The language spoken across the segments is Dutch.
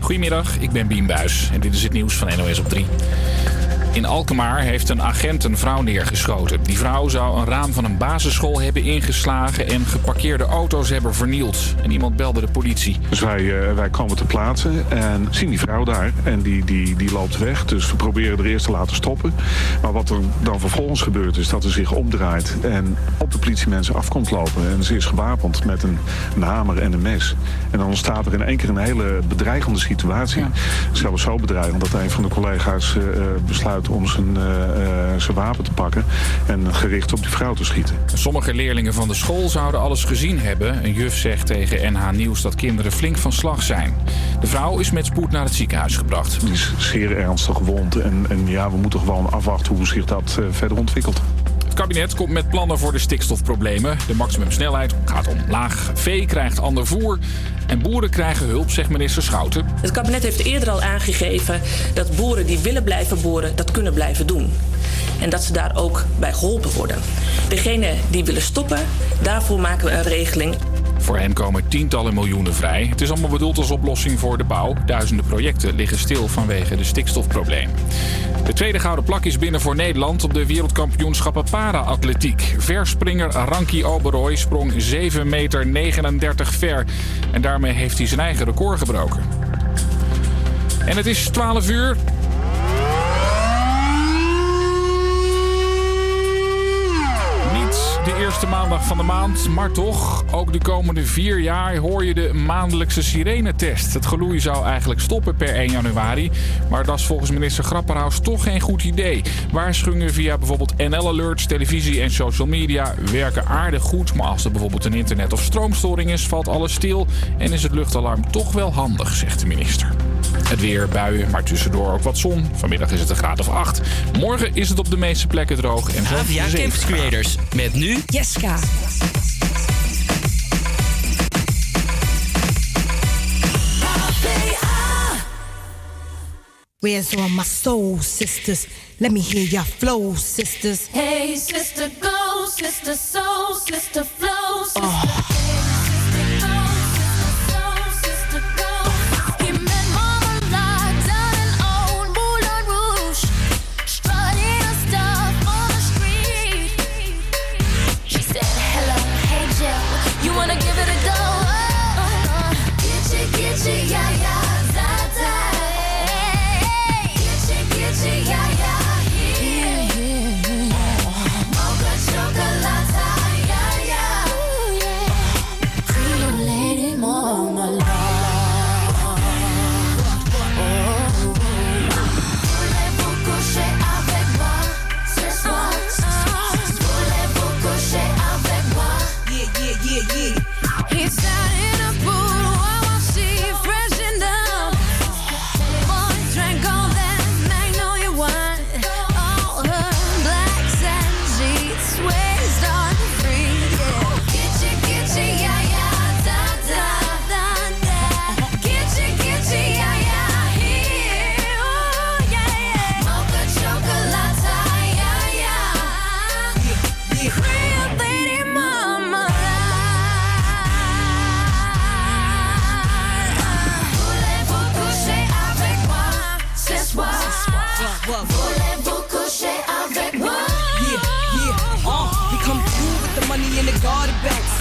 Goedemiddag, ik ben Bien Buis en dit is het nieuws van NOS op 3. In Alkmaar heeft een agent een vrouw neergeschoten. Die vrouw zou een raam van een basisschool hebben ingeslagen en geparkeerde auto's hebben vernield. En iemand belde de politie. Dus wij, uh, wij komen ter plaatse en zien die vrouw daar. En die, die, die loopt weg. Dus we proberen er eerst te laten stoppen. Maar wat er dan vervolgens gebeurt is dat ze zich omdraait en op de politiemensen af komt lopen. En ze is gewapend met een, een hamer en een mes. En dan ontstaat er in één keer een hele bedreigende situatie. Ja. Zelfs zo bedreigend dat een van de collega's uh, besluit om zijn, uh, zijn wapen te pakken en gericht op die vrouw te schieten. Sommige leerlingen van de school zouden alles gezien hebben. Een juf zegt tegen NH Nieuws dat kinderen flink van slag zijn. De vrouw is met spoed naar het ziekenhuis gebracht. Die is zeer ernstig gewond en, en ja, we moeten gewoon afwachten hoe zich dat uh, verder ontwikkelt. Kabinet komt met plannen voor de stikstofproblemen. De maximumsnelheid gaat omlaag. Vee krijgt ander voer. En boeren krijgen hulp, zegt minister Schouten. Het kabinet heeft eerder al aangegeven dat boeren die willen blijven boeren, dat kunnen blijven doen. En dat ze daar ook bij geholpen worden. Degenen die willen stoppen, daarvoor maken we een regeling. Voor hen komen tientallen miljoenen vrij. Het is allemaal bedoeld als oplossing voor de bouw. Duizenden projecten liggen stil vanwege de stikstofprobleem. De tweede gouden plak is binnen voor Nederland op de wereldkampioenschappen para-atletiek. Verspringer Ranky Oberoi sprong 7,39 meter ver. En daarmee heeft hij zijn eigen record gebroken. En het is 12 uur. De eerste maandag van de maand. Maar toch, ook de komende vier jaar hoor je de maandelijkse sirenetest. Het geloei zou eigenlijk stoppen per 1 januari. Maar dat is volgens minister Grapperhaus toch geen goed idee. Waarschuwingen via bijvoorbeeld NL-alerts, televisie en social media werken aardig goed. Maar als er bijvoorbeeld een internet- of stroomstoring is, valt alles stil. En is het luchtalarm toch wel handig, zegt de minister. Het weer, buien, maar tussendoor ook wat zon. Vanmiddag is het een graad of 8. Morgen is het op de meeste plekken droog. En Avia Creators. Met nu Jeska. Where's all my soul sisters? Let me hear your flow, sisters. Hey, sister, go, sister, soul, sister, flow, sister. Oh.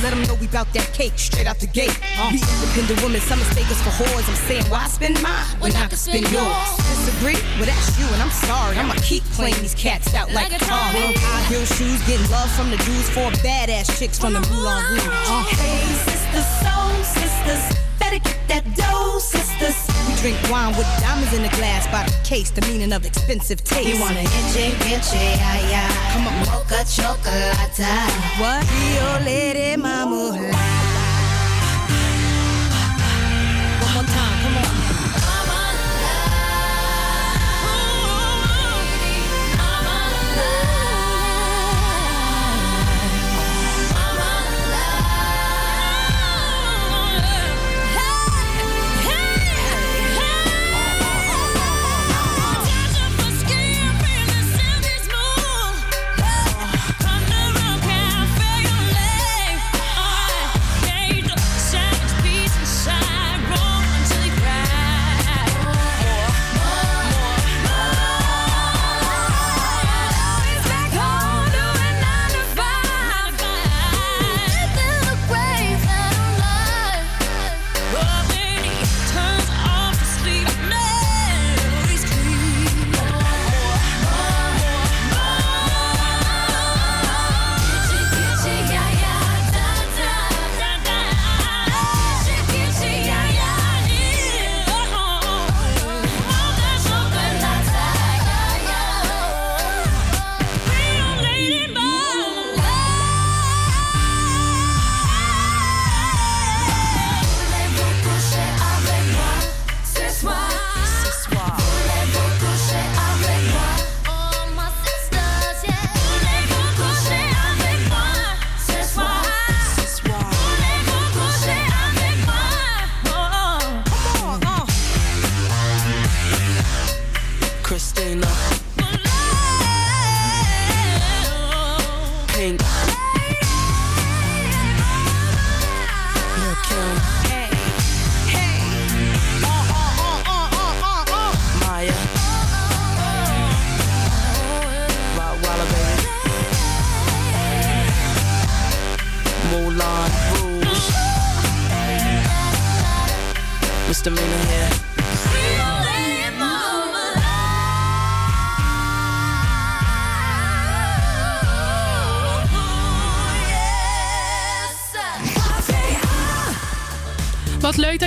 Let them know we bout that cake straight out the gate. Uh. We independent women, some mistake us for whores. I'm saying, why spend mine when, when I can spend yours? Disagree? Well, that's you, and I'm sorry. I'ma keep playing these cats out like, like a car. High heel shoes, getting love from the dudes, four badass chicks from the Moulin Rouge. Uh. Hey, sisters, soul sisters, better get that dough, sisters. We drink wine with diamonds in the glass by the case, the meaning of expensive taste. You wanna itchy, itchy, ay, ay. Come on, mocha chocolate. What? Rio Lady Mama. When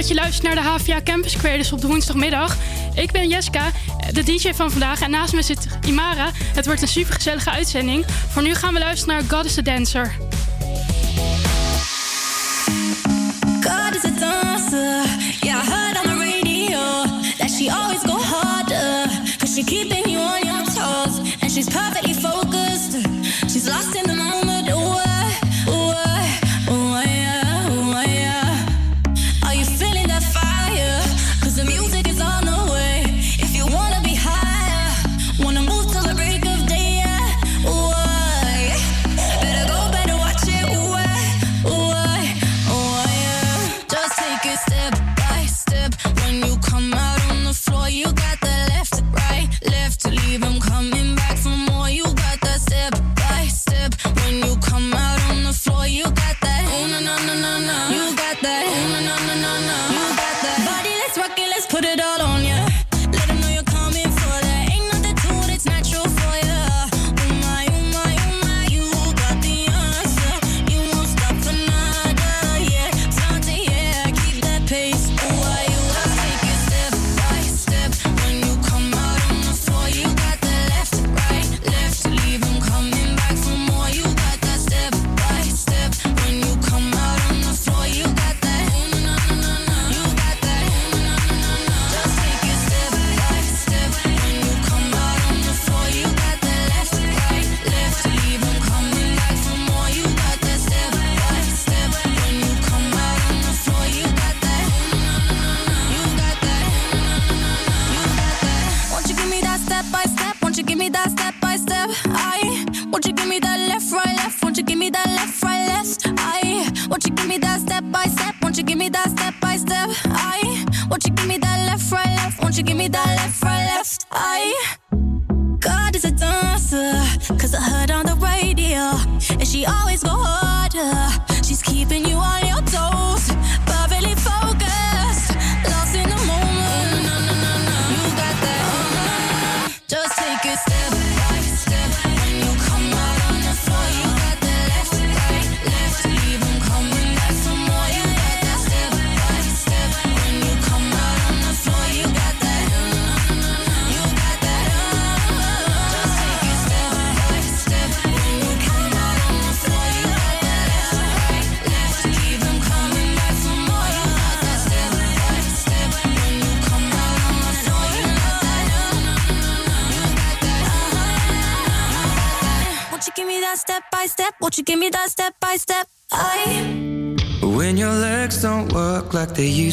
dat je luistert naar de HVA Campus Creators dus op de woensdagmiddag. Ik ben Jeska de DJ van vandaag. En naast me zit Imara. Het wordt een supergezellige uitzending. Voor nu gaan we luisteren naar God is the Dancer. God is a dancer. Yeah, I heard on the radio that she always go harder. She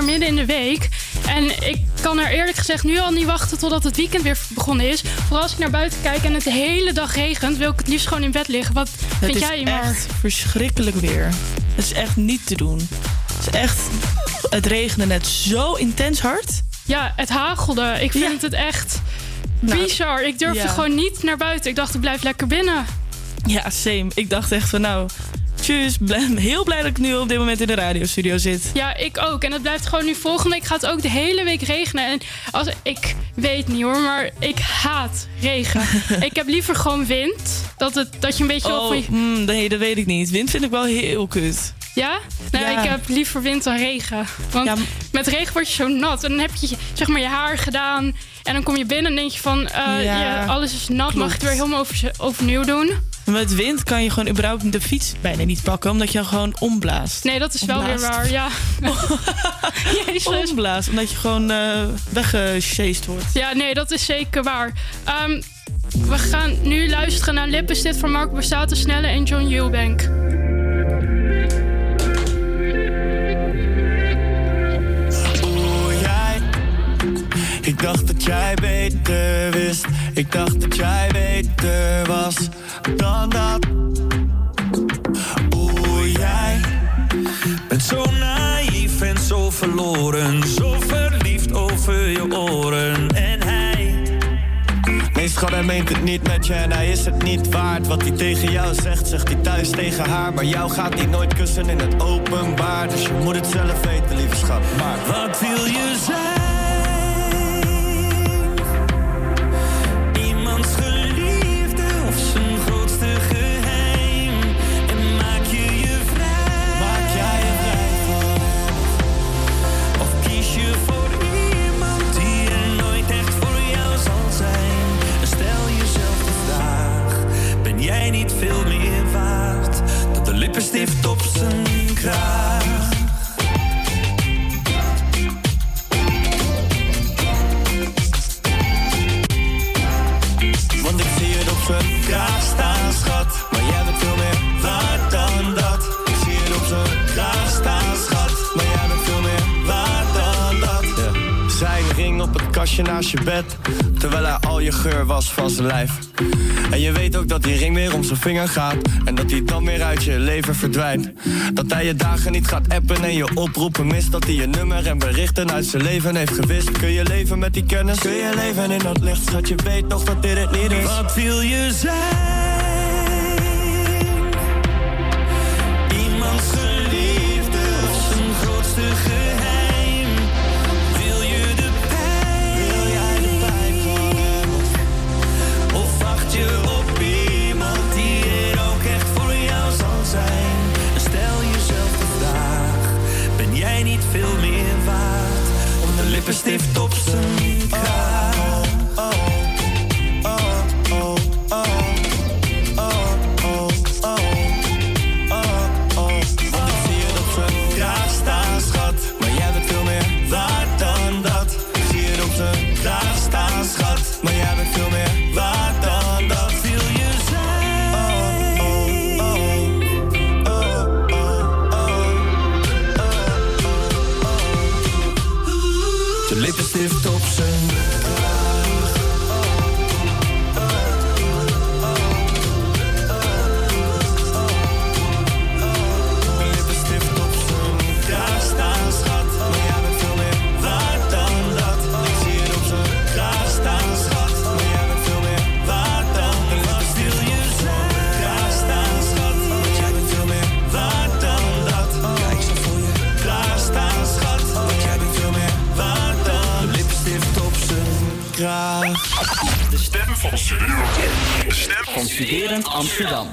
weer midden in de week. En ik kan er eerlijk gezegd nu al niet wachten totdat het weekend weer begonnen is. Vooral als ik naar buiten kijk en het de hele dag regent, wil ik het liefst gewoon in bed liggen. Wat Het vind jij, echt verschrikkelijk weer. Het is echt niet te doen. Het is echt... Het regende net zo intens hard. Ja, het hagelde. Ik vind het echt Nou, bizar. Ik durfde ja. gewoon niet naar buiten. Ik dacht, ik blijf lekker binnen. Ja, same. Ik dacht echt van nou... Tjus, heel blij dat ik nu op dit moment in de radiostudio zit. Ja, ik ook. En het blijft gewoon nu volgende week gaat het ook de hele week regenen. En als, ik weet niet hoor, maar ik haat regen. ik heb liever gewoon wind. Dat, het, dat je een beetje... Oh, van je- mm, nee, dat weet ik niet. Wind vind ik wel heel kut. Ja? Nou, Ja. ik heb liever wind dan regen. Want met regen word je zo nat. En dan heb je zeg maar je haar gedaan. En dan kom je binnen en denk je van... eh, Ja, ja, alles is nat. Mag ik het weer helemaal over, overnieuw doen? Met wind kan je gewoon überhaupt de fiets bijna niet pakken, omdat je dan gewoon omblaast. Nee, dat is wel weer waar. Ja. Jezus. Omblaast, omdat je gewoon eh weggesjeest wordt. Ja, nee, dat is zeker waar. Ehm, we gaan nu luisteren naar Lippenstift van Marco Borsato Snelle en John Eubank. Ik dacht dat jij beter wist. Ik dacht dat jij beter was dan dat. Oeh, jij. Bent zo naïef en zo verloren. Zo verliefd over je oren. En hij. Nee, schat, hij meent het niet met je en hij is het niet waard. Wat hij tegen jou zegt, zegt hij thuis tegen haar. Maar jou gaat hij nooit kussen in het openbaar. Dus je moet het zelf weten, lieve schat. Maar wat wil je zijn? Veel meer waard dan de lippenstift op zijn kraag. Want ik zie het op zijn kraag staan, schat. Maar jij bent veel meer waard dan dat. Ik zie het op zijn kraag staan, schat. Maar jij bent veel meer waard dan dat. Zijn ring op het kastje naast je bed. Terwijl hij al je geur was van zijn lijf. En je weet ook dat die ring weer om zijn vinger gaat. En dat hij dan weer uit je leven verdwijnt. Dat hij je dagen niet gaat appen en je oproepen mist. Dat hij je nummer en berichten uit zijn leven heeft gewist. Kun je leven met die kennis? Kun je leven in dat licht? Schat, je weet toch dat dit het niet is. Wat wil je zijn? De lippenstift op stem Amsterdam.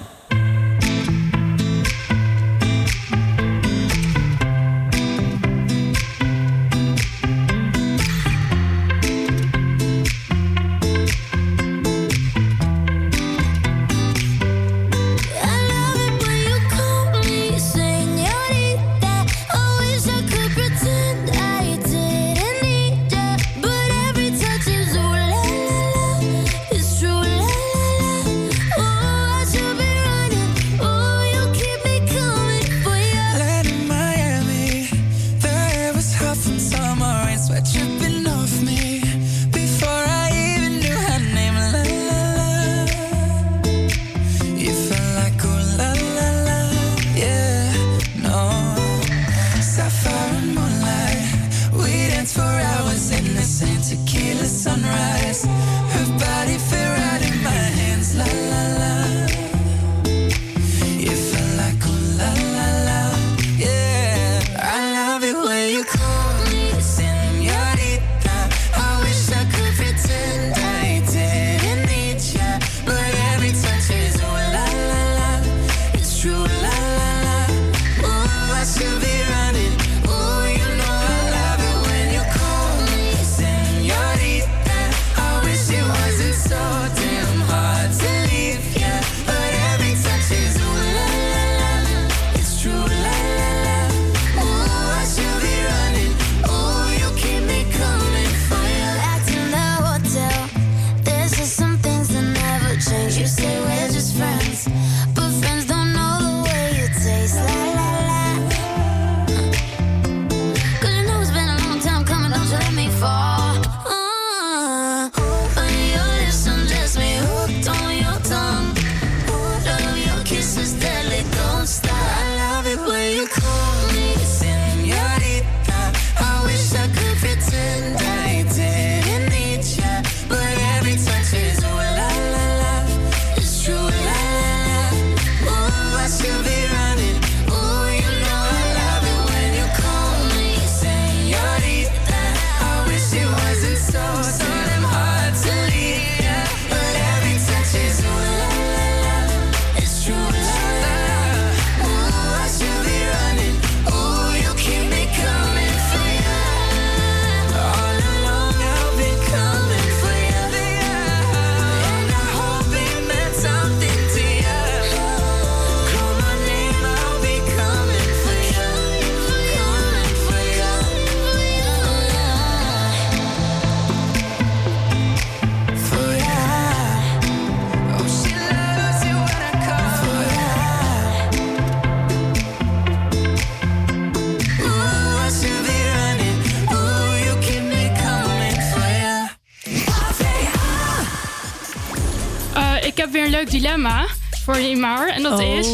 dilemma voor je maar. En dat oh. is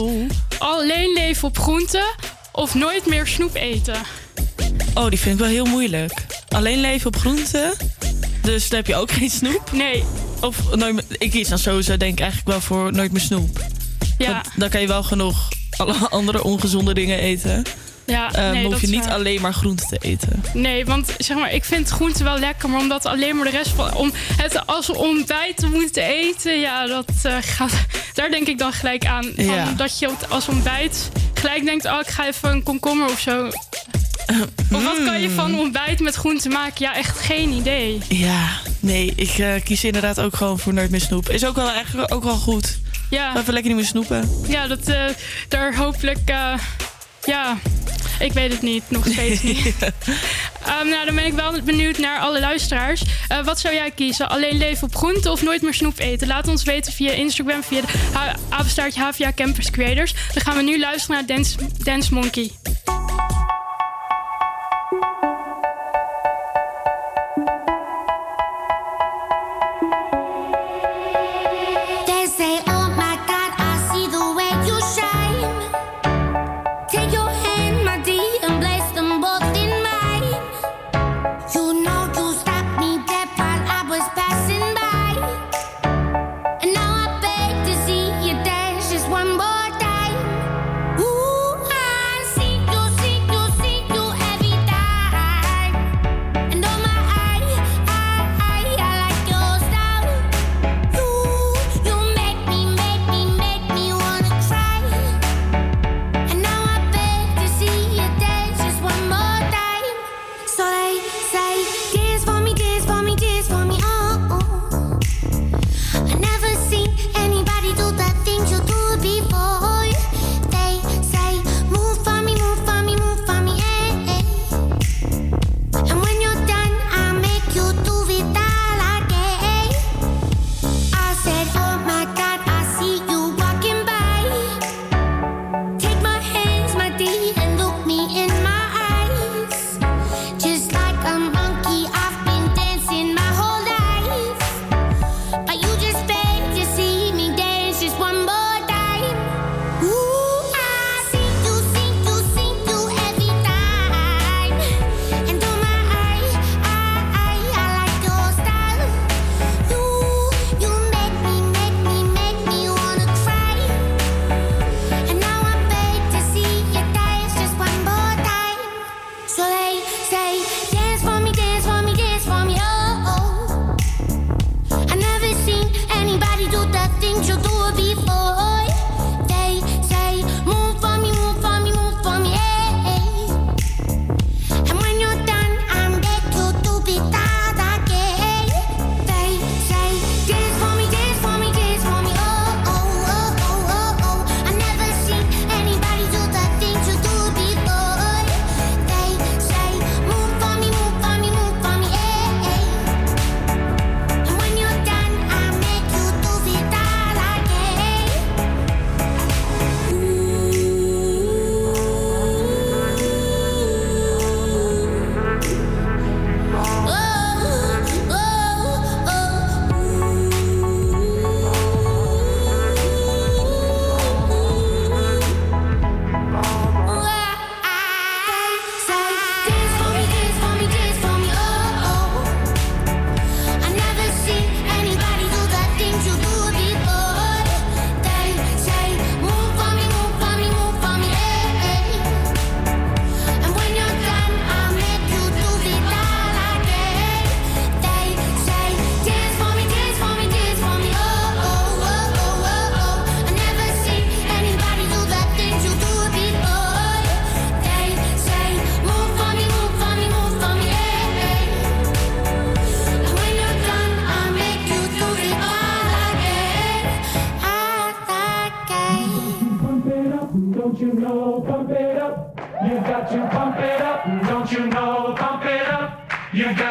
alleen leven op groenten of nooit meer snoep eten. Oh, die vind ik wel heel moeilijk. Alleen leven op groenten, dus dan heb je ook geen snoep. Nee. Of ik kies dan sowieso denk ik eigenlijk wel voor nooit meer snoep. Ja. Dan kan je wel genoeg alle andere ongezonde dingen eten. Ja, uh, hoef je niet alleen maar groenten te eten. Nee, want zeg maar, ik vind groente wel lekker, maar omdat alleen maar de rest van. Om het als ontbijt te moeten eten, ja, dat eh, gaat. Daar denk ik dan gelijk aan. Ja. Dat je als ontbijt gelijk denkt: oh, ik ga even een komkommer of zo. Of wat kan je van mm. ontbijt met groenten maken? Ja, echt geen idee. Ja, nee, ik eh, kies inderdaad ook gewoon voor nooit meer snoep. Is ook wel eigenlijk ook wel goed. Ja. Even lekker niet meer snoepen. Ja, dat, eh, daar hopelijk ja, ik weet het niet. Nog steeds niet. Ehm, nou, dan ben ik wel benieuwd naar alle luisteraars. Eh, wat zou jij kiezen? Alleen leven op groente of nooit meer snoep eten? Laat ons weten via Instagram, via de ha- Campus Creators. Dan gaan we nu luisteren naar Dance, Dance Monkey.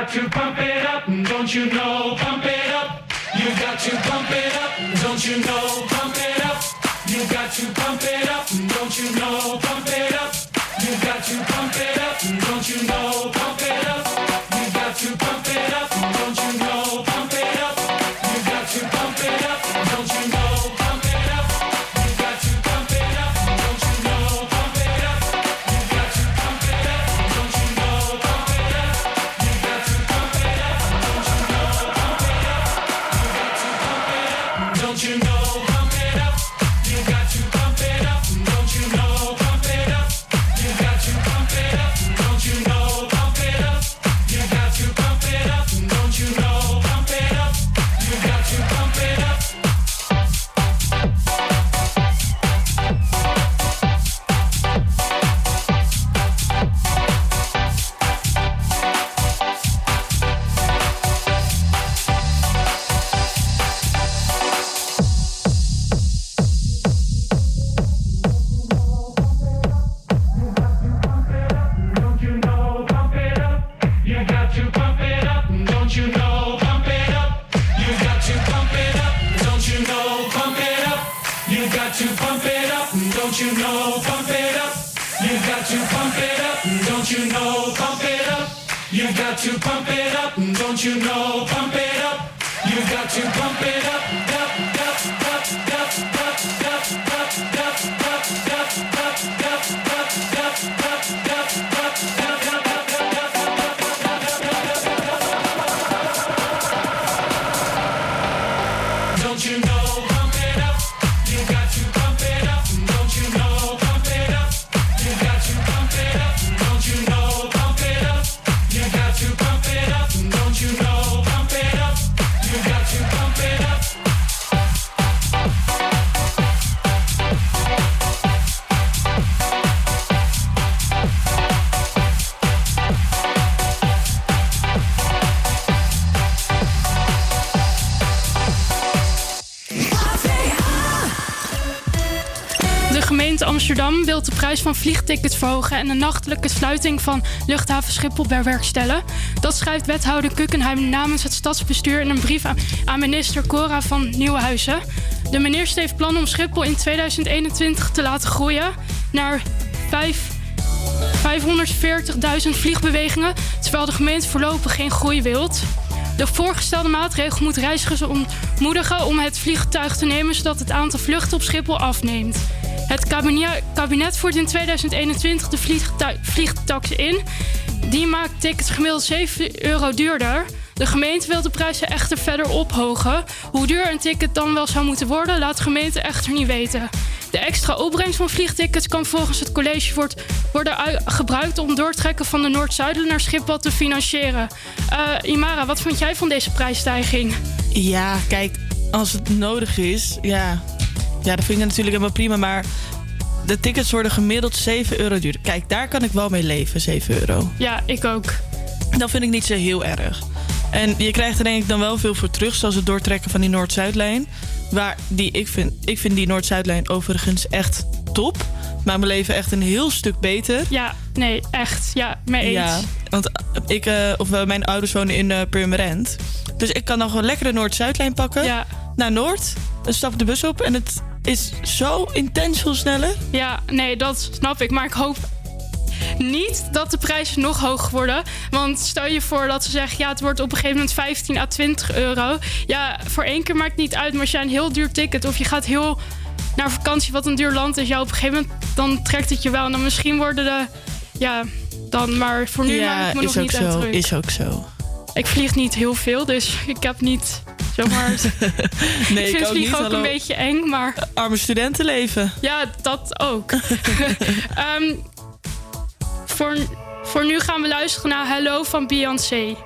got to pump it up, don't you know? Pump vliegtickets verhogen en de nachtelijke sluiting van luchthaven Schiphol bewerkstelligen. Dat schrijft wethouder Kukkenheim namens het stadsbestuur in een brief aan, aan minister Cora van Nieuwenhuizen. De minister heeft plannen om Schiphol in 2021 te laten groeien naar 5 540.000 vliegbewegingen, terwijl de gemeente voorlopig geen groei wilt. De voorgestelde maatregel moet reizigers ontmoedigen om het vliegtuig te nemen, zodat het aantal vluchten op Schiphol afneemt. Het kabinet, kabinet voert in 2021 de vliegtax in. Die maakt tickets gemiddeld 7 euro duurder. De gemeente wil de prijzen echter verder ophogen. Hoe duur een ticket dan wel zou moeten worden, laat de gemeente echter niet weten. De extra opbrengst van vliegtickets kan volgens het college worden ui- gebruikt om doortrekken van de Noord-Zuiden naar Schiphol te financieren. Eh, Imara, wat vond jij van deze prijsstijging? Ja, kijk, als het nodig is, ja, ja, dat vind ik natuurlijk helemaal prima. Maar de tickets worden gemiddeld 7 euro duurder. Kijk, daar kan ik wel mee leven, 7 euro. Ja, ik ook. Dat vind ik niet zo heel erg. En je krijgt er denk ik dan wel veel voor terug, zoals het doortrekken van die Noord-Zuidlijn. Waar die, ik, vind, ik vind die Noord-Zuidlijn overigens echt top. Maar mijn leven echt een heel stuk beter. Ja, nee, echt. Ja, mee eens. Ja, want ik, eh, of, eh, mijn ouders wonen in eh Purmerend. Dus ik kan dan gewoon lekker de Noord-Zuidlijn pakken. Naar Noord. Dan stap ik de bus op en het is zo intens veel sneller. Ja, nee, dat snap ik. Maar ik hoop niet dat de prijzen nog hoger worden. Want stel je voor dat ze zeggen... ja, het wordt op een gegeven moment 15 à 20 euro. Ja, voor één keer maakt het niet uit. Maar als jij een heel duur ticket... of je gaat heel naar vakantie wat een duur land is... ja, op een gegeven moment dan trekt het je wel. En dan misschien worden de... ja, dan... maar voor nu maak ik me nog niet zo. druk. Is ook zo. Ik vlieg niet heel veel, dus ik heb niet... Zomaar, Nee, ik vind ik ook vliegen ook hallo. een beetje eng, maar... Arme studentenleven. Ja, dat ook. Ehm, voor, voor nu gaan we luisteren naar Hello van Beyoncé.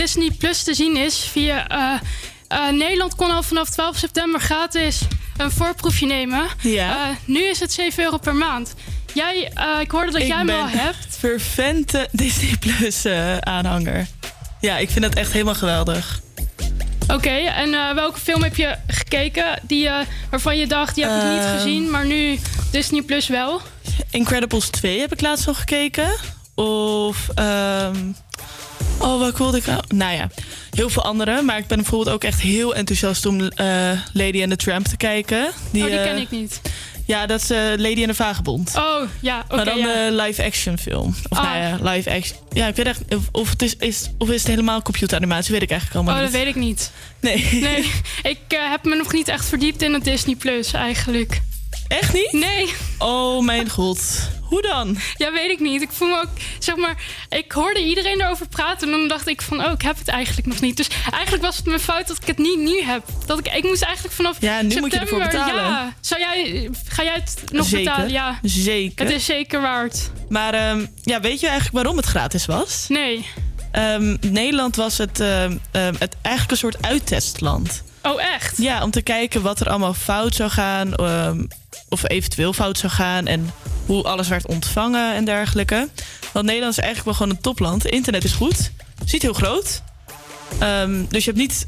Disney Plus te zien is via. eh, eh, Nederland kon al vanaf 12 september gratis een voorproefje nemen. Ja. Eh, nu is het 7 euro per maand. Jij, ik hoorde dat ik jij ben al hebt. fervente Disney Plus aanhanger. Ja, ik vind dat echt helemaal geweldig. Oké, en welke film heb je gekeken die, waarvan je dacht, die heb ik niet Ehm. gezien, maar nu Disney Plus wel? Incredibles 2 heb ik laatst nog gekeken. Of, ehm oh, wat wilde ik nou? Nou ja, heel veel andere. Maar ik ben bijvoorbeeld ook echt heel enthousiast om eh, Lady and the Tramp te kijken. oh, die eh, ken ik niet. Ja, dat is eh, Lady and the Vagebond. Oh, ja, oké. maar dan ja. de live-action film. Of Ah. nou ja, live-action. Ja, ik weet echt... Of, of, het is, is, of is het helemaal computeranimatie, weet ik eigenlijk Oh, allemaal dat niet. weet ik niet. Nee. Nee, ik heb me nog niet echt verdiept in het Disney Plus eigenlijk. Echt niet? Nee. Oh mijn god. Hoe dan? Ja, weet ik niet. Ik voel me ook, zeg maar, ik hoorde iedereen erover praten en dan dacht ik van, oh, ik heb het eigenlijk nog niet. Dus eigenlijk was het mijn fout dat ik het niet nu heb. Dat ik, ik moest eigenlijk vanaf Ja, nu moet je ervoor betalen. Ja. Zou jij, ga jij het nog Zeker. betalen? Ja. Zeker. Het is zeker waard. Maar ehm, ja, weet je eigenlijk waarom het gratis was? Nee. Ehm, Nederland was het, ehm, het eigenlijk een soort uittestland. Oh, echt? Ja, om te kijken wat er allemaal fout zou gaan. ehm, of eventueel fout zou gaan. En hoe alles werd ontvangen en dergelijke. Want Nederland is eigenlijk wel gewoon een topland. Internet is goed. Ziet heel groot. Ehm, dus je hebt niet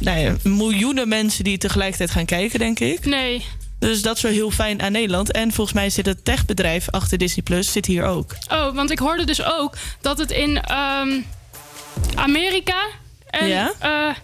nou ja, miljoenen mensen die tegelijkertijd gaan kijken, denk ik. Nee. Dus dat is wel heel fijn aan Nederland. En volgens mij zit het techbedrijf achter Disney Plus zit hier ook. Oh, want ik hoorde dus ook dat het in ehm, Amerika en Ja? eh,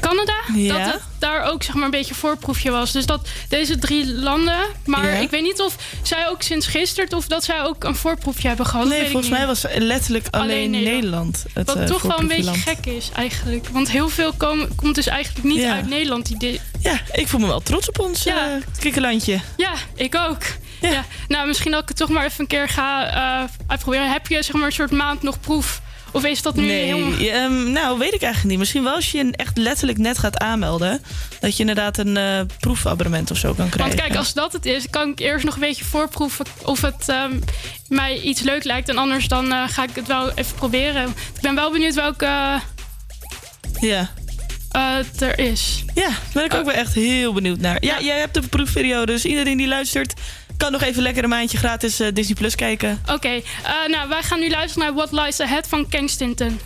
Canada, Ja. dat het daar ook zeg maar een beetje voorproefje was. Dus dat deze drie landen, maar Ja. ik weet niet of zij ook sinds gisteren of dat zij ook een voorproefje hebben gehad. Nee, volgens mij was letterlijk alleen, Alleen Nederland. Nederland. het Wat eh, toch wel een beetje gek is eigenlijk. Want heel veel komen, komt dus eigenlijk niet Ja. uit Nederland. Die di- Ja, ik voel me wel trots op ons Ja. eh, kikkerlandje. Ja, ik ook. Ja. Nou, misschien dat ik het toch maar even een keer ga eh, uitproberen. Heb je zeg maar een soort maand nog proef? Of is dat nu Nee, helemaal... ehm, nou weet ik eigenlijk niet. Misschien wel als je je echt letterlijk net gaat aanmelden... dat je inderdaad een eh, proefabonnement of zo kan krijgen. Want kijk, als dat het is, kan ik eerst nog een beetje voorproeven of het ehm, mij iets leuk lijkt. En anders dan eh, ga ik het wel even proberen. Ik ben wel benieuwd welke Ja. eh, het er is. Ja, daar ben ik ook wel echt heel benieuwd naar. Ja, jij hebt de proefperiode, dus iedereen die luistert... kan nog even lekker een maandje gratis eh, Disney Plus kijken. Oké, eh, nou wij gaan nu luisteren naar What Lies Ahead van Kensington.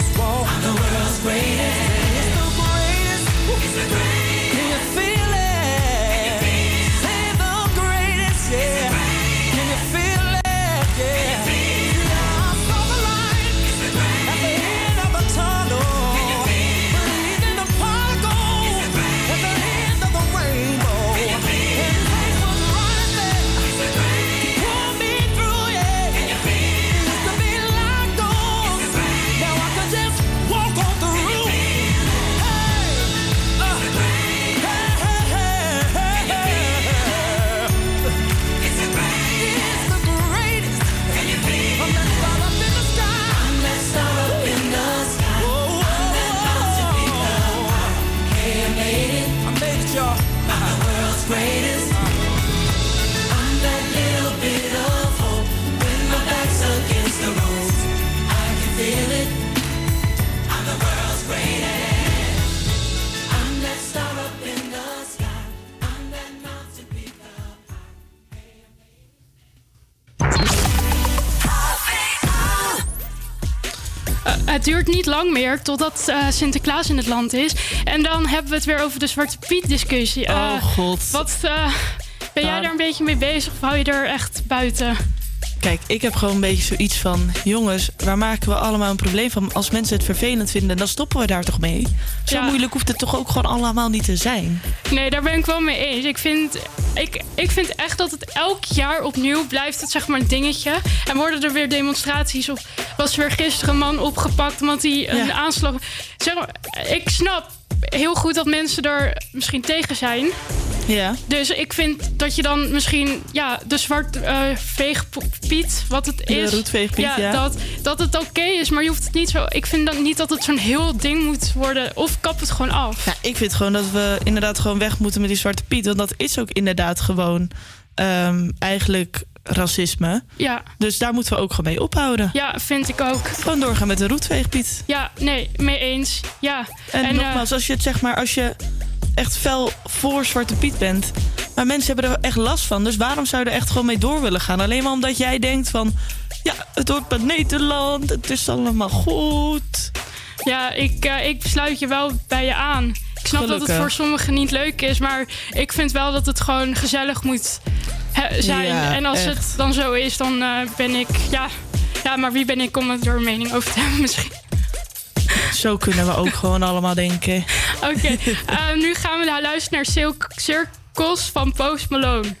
greatest wall. I'm the world's greatest. niet lang meer totdat eh, Sinterklaas in het land is. En dan hebben we het weer over de Zwarte Piet discussie. oh eh, god. Wat eh, ben jij nou. daar een beetje mee bezig of hou je er echt buiten? Kijk, ik heb gewoon een beetje zoiets van... jongens, waar maken we allemaal een probleem van? Als mensen het vervelend vinden, dan stoppen we daar toch mee? Zo moeilijk hoeft het toch ook gewoon allemaal niet te zijn? Nee, daar ben ik wel mee eens. Ik vind, ik, ik vind echt dat het elk jaar opnieuw blijft het zeg maar een dingetje. En worden er weer demonstraties of was er weer gisteren een man opgepakt... omdat hij een aanslag... Zeg maar, ik snap heel goed dat mensen daar misschien tegen zijn... Ja. Dus ik vind dat je dan misschien ja, de zwart eh veegpiet, wat het De is. roetveegpiet, ja. Dat, dat het oké is, maar je hoeft het niet zo. Ik vind dan niet dat het zo'n heel ding moet worden. Of kap het gewoon af. Ja, ik vind gewoon dat we inderdaad gewoon weg moeten met die zwarte piet. Want dat is ook inderdaad gewoon ehm, eigenlijk racisme. Ja. Dus daar moeten we ook gewoon mee ophouden. Ja, vind ik ook. Gewoon doorgaan met de roetveegpiet. Ja, nee, mee eens. Ja. En, eh, nogmaals, als je het zeg maar, als je echt fel voor Zwarte Piet bent. Maar mensen hebben er echt last van. Dus waarom zou je er echt gewoon mee door willen gaan? Alleen maar omdat jij denkt van. Ja, het hoort bij Nederland. Het is allemaal goed. Ja, ik, eh, ik sluit je wel bij je aan. Ik snap dat het voor sommigen niet leuk is, maar ik vind wel dat het gewoon gezellig moet zijn. Ja, en als echt. het dan zo is, dan eh, ben ik. Ja, ja, maar wie ben ik om er een mening over te hebben misschien? Zo kunnen we ook gewoon allemaal denken. Oké, eh, nu gaan we luisteren naar Circles van Post Malone.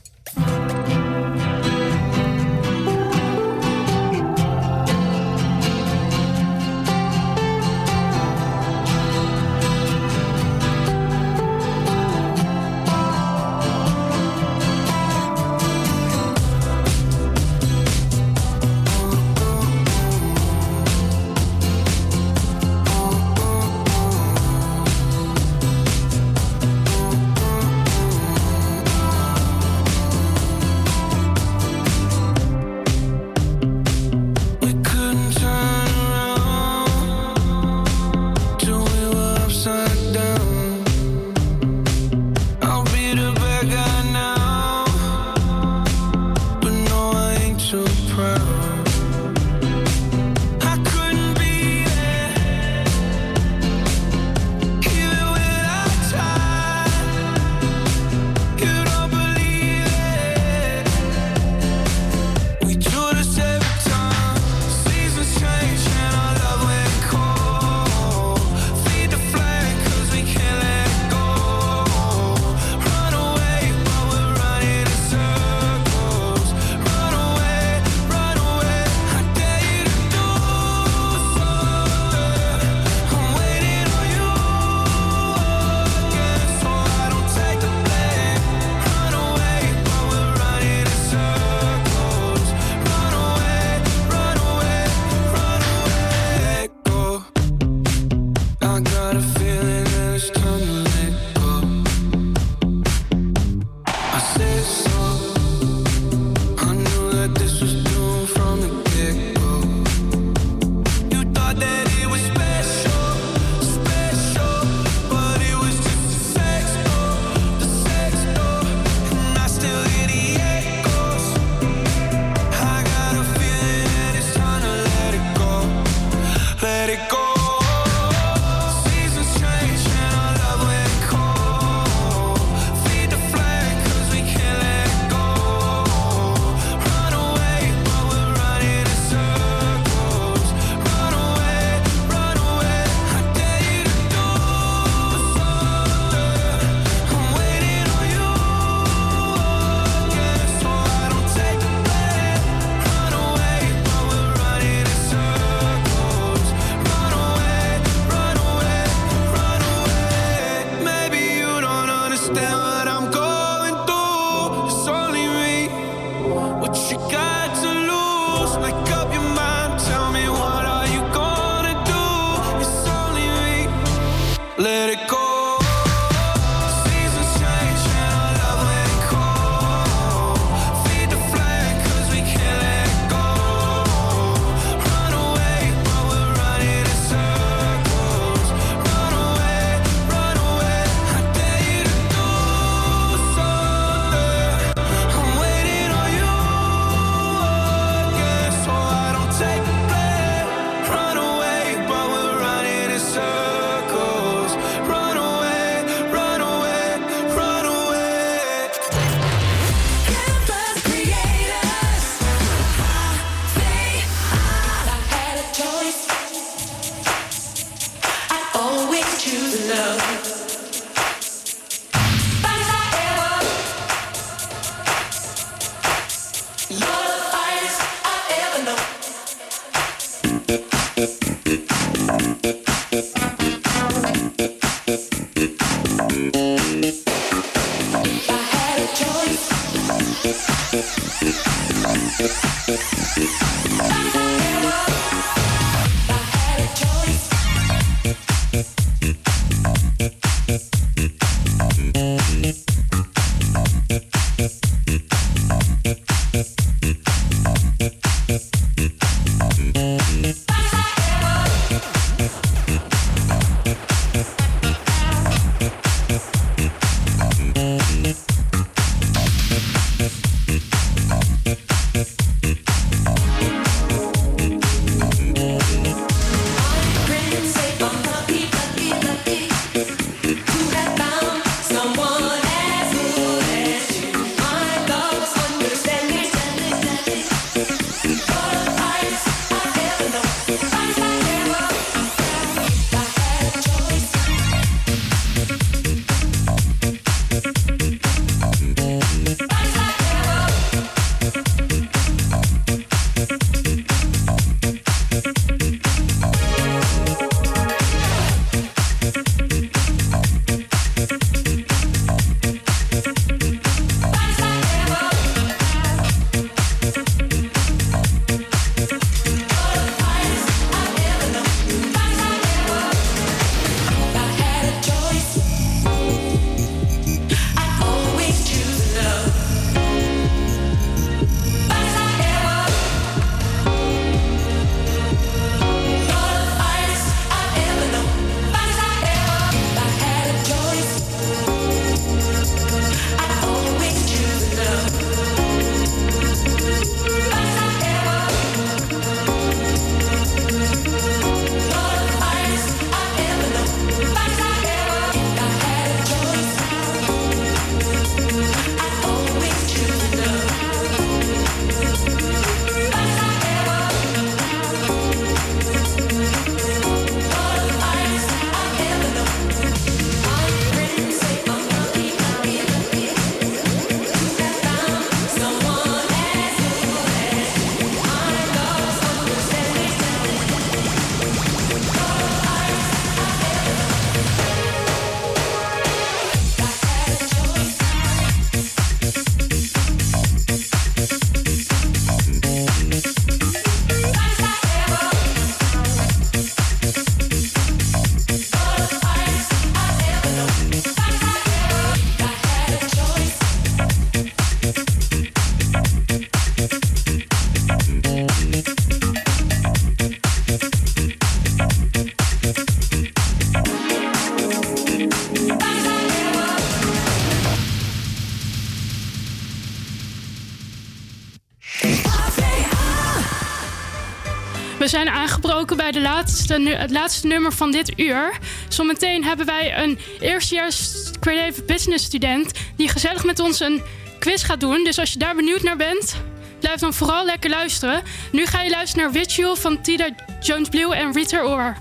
Bij de laatste, het laatste nummer van dit uur. Zometeen hebben wij een eerstejaars Creative Business student... die gezellig met ons een quiz gaat doen. Dus als je daar benieuwd naar bent, blijf dan vooral lekker luisteren. Nu ga je luisteren naar Ritual van Tida Jones Blue en Rita Ora.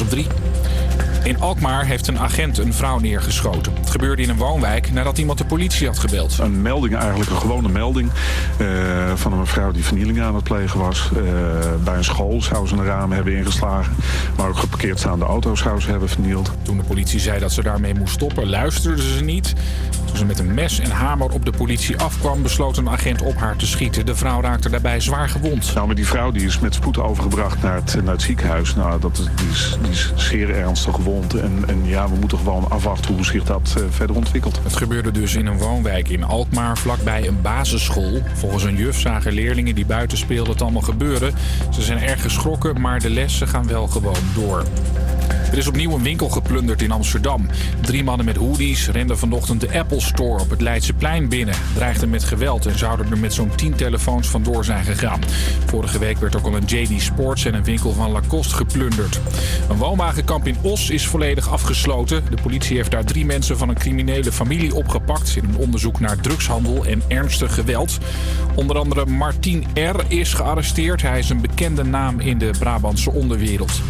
Op 3. In Alkmaar heeft een agent een vrouw neergeschoten. Het gebeurde in een woonwijk nadat iemand de politie had gebeld. Een melding, eigenlijk een gewone melding eh, van een mevrouw die vernieling aan het plegen was. Eh, bij een school zou ze een raam hebben ingeslagen. Maar ook geparkeerd staande auto's zou ze hebben vernield. Toen de politie zei dat ze daarmee moest stoppen, luisterden ze niet. Ze met een mes en hamer op de politie afkwam, besloot een agent op haar te schieten. De vrouw raakte daarbij zwaar gewond. Nou, maar die vrouw die is met spoed overgebracht naar het, naar het ziekenhuis. Nou, dat is, die, is, die is zeer ernstig gewond. En, en ja, we moeten gewoon afwachten hoe zich dat eh, verder ontwikkelt. Het gebeurde dus in een woonwijk in Alkmaar, vlakbij een basisschool. Volgens een juf zagen leerlingen die buiten speelden het allemaal gebeuren. Ze zijn erg geschrokken, maar de lessen gaan wel gewoon door. Er is opnieuw een winkel geplunderd in Amsterdam. Drie mannen met hoodies renden vanochtend de Apple Store op het Leidseplein binnen. Dreigden met geweld en zouden er met zo'n 10 telefoons vandoor zijn gegaan. Vorige week werd ook al een JD Sports en een winkel van Lacoste geplunderd. Een woonwagenkamp in Os is volledig afgesloten. De politie heeft daar drie mensen van een criminele familie opgepakt... in een onderzoek naar drugshandel en ernstig geweld. Onder andere Martien R. is gearresteerd. Hij is een bekende naam in de Brabantse onderwereld.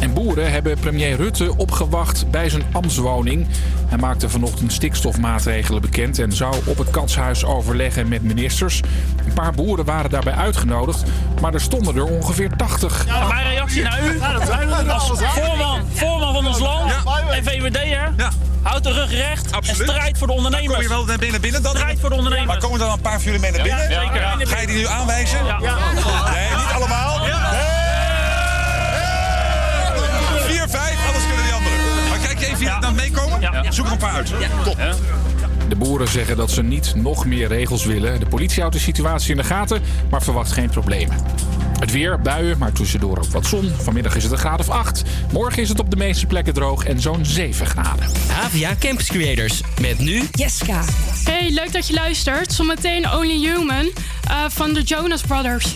En boeren hebben premier Rutte opgewacht bij zijn ambtswoning. Hij maakte vanochtend stikstofmaatregelen bekend en zou op het katshuis overleggen met ministers. Een paar boeren waren daarbij uitgenodigd, maar er stonden er ongeveer 80. Ja, mijn reactie naar u als voorman, voorman van ons land en VVD'er. Houd de rug recht en strijd voor de ondernemers. Kom je wel naar binnen binnen dan? Strijd voor de ondernemers. Maar komen er dan een paar van jullie mee naar binnen? Ja, zeker. Ga je die nu aanwijzen? Ja. Nee, je er dan meekomen? Zoek er een paar uit. Top. De boeren zeggen dat ze niet nog meer regels willen. De politie houdt de situatie in de gaten, maar verwacht geen problemen. Het weer, buien, maar tussendoor ook wat zon. Vanmiddag is het een graad of 8. Morgen is het op de meeste plekken droog en zo'n 7 graden. Havia Campus Creators. Met nu Jessica. Hey, leuk dat je luistert. Zometeen Only Human eh, van de Jonas Brothers.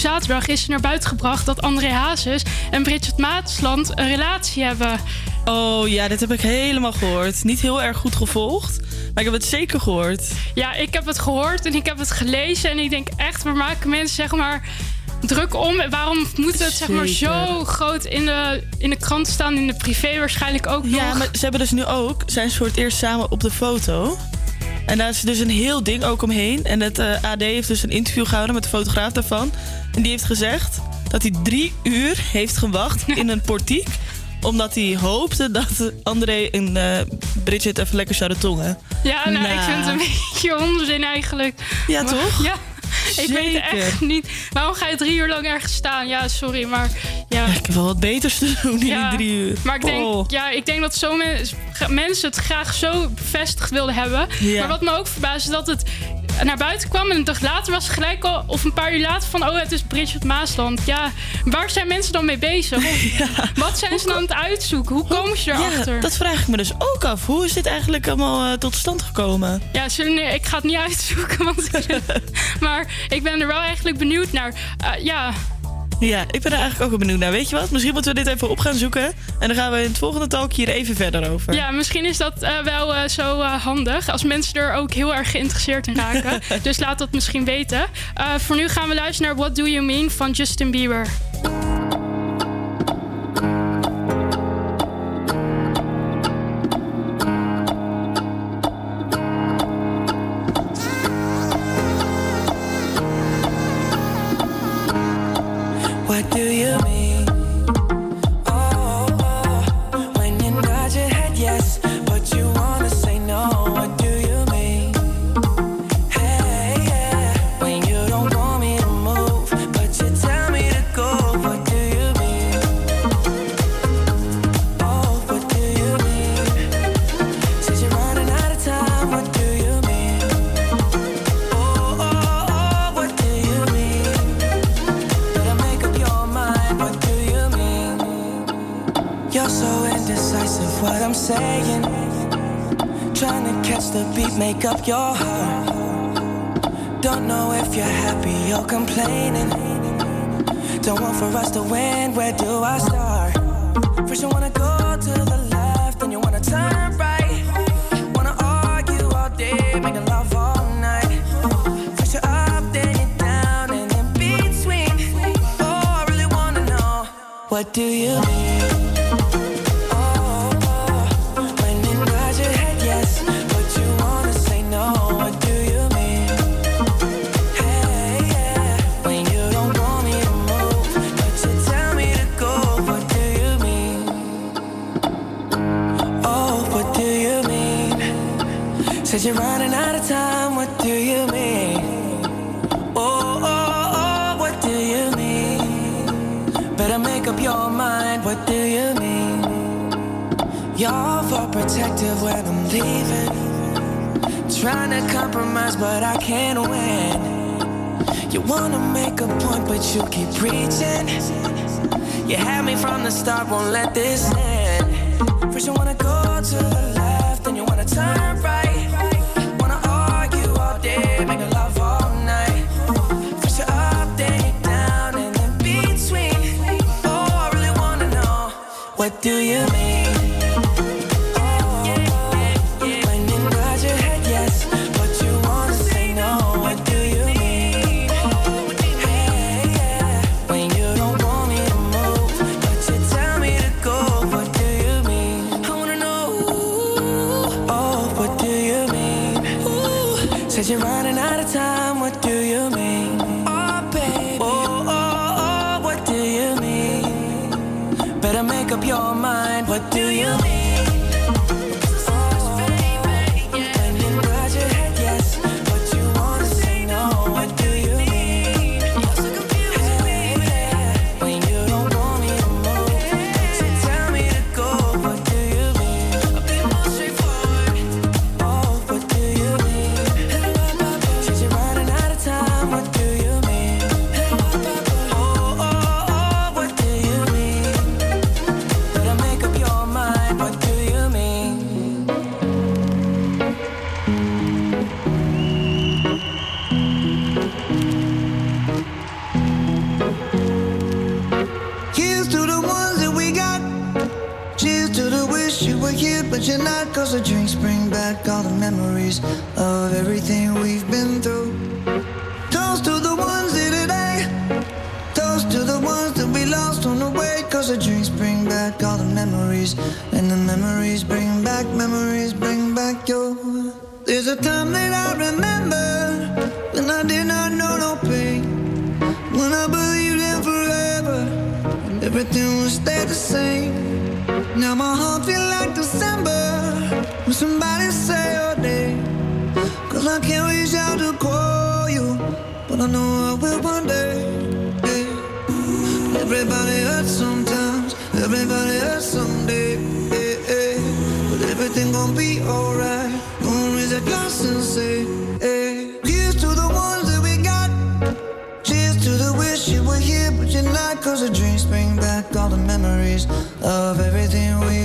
Zaterdag is er naar buiten gebracht dat André Hazes en Bridget Maasland een relatie hebben. Oh ja, dit heb ik helemaal gehoord. Niet heel erg goed gevolgd, maar ik heb het zeker gehoord. Ja, ik heb het gehoord en ik heb het gelezen. En ik denk echt, we maken mensen zeg maar druk om. Waarom moet het zeg maar zo groot in de, in de krant staan, in de privé waarschijnlijk ook nog? Ja, maar ze hebben dus nu ook, zijn ze voor het eerst samen op de foto. En daar is dus een heel ding ook omheen. En het eh, AD heeft dus een interview gehouden met de fotograaf daarvan. En die heeft gezegd dat hij drie uur heeft gewacht in een portiek. Omdat hij hoopte dat André en eh, Bridget even lekker zouden tongen. Ja, nou, ik Nou. vind het een beetje onzin eigenlijk. Ja, Maar- toch? Ja. Ik weet echt niet. Waarom ga je drie uur lang ergens staan? Ja, sorry, maar ja. Ik heb wel wat beters te doen in Ja, die drie uur. Maar ik denk, Oh. ja, ik denk dat zo men- mensen het graag zo bevestigd wilden hebben. Ja. Maar wat me ook verbaasde, is dat het naar buiten kwam en een dag later was het gelijk al, of een paar uur later, van oh, het is Bridget Maasland. Ja, waar zijn mensen dan mee bezig? Of Wat zijn ze dan aan het uitzoeken? Hoe komen ze erachter? Ja, dat vraag ik me dus ook af. Hoe is dit eigenlijk allemaal eh, tot stand gekomen? Ja, zullen, nee, ik ga het niet uitzoeken, want maar ik ben er wel eigenlijk benieuwd naar. Eh, ja, Ja, ik ben er eigenlijk ook wel benieuwd naar. Weet je wat? Misschien moeten we dit even op gaan zoeken. En dan gaan we in het volgende talk hier even verder over. Ja, misschien is dat eh, wel eh, zo eh, handig als mensen er ook heel erg geïnteresseerd in raken. dus laat dat misschien weten. Voor nu gaan we luisteren naar What Do You Mean van Justin Bieber. You wanna make a point, but you keep preaching. You had me from the start, won't let this end. First, you wanna go to the left, then you wanna turn right. Wanna argue all day, make love all night. First, you're up, then you're down, and between. Oh, I really wanna know what do you I know I will one day. yeah. Everybody hurts sometimes, everybody hurts someday. yeah, yeah. But everything gon' be alright. Gonna raise a glass and say, hey. Here's to the ones that we got. Cheers to the wish you were here, but you're not. Cause the dreams bring back all the memories of everything we've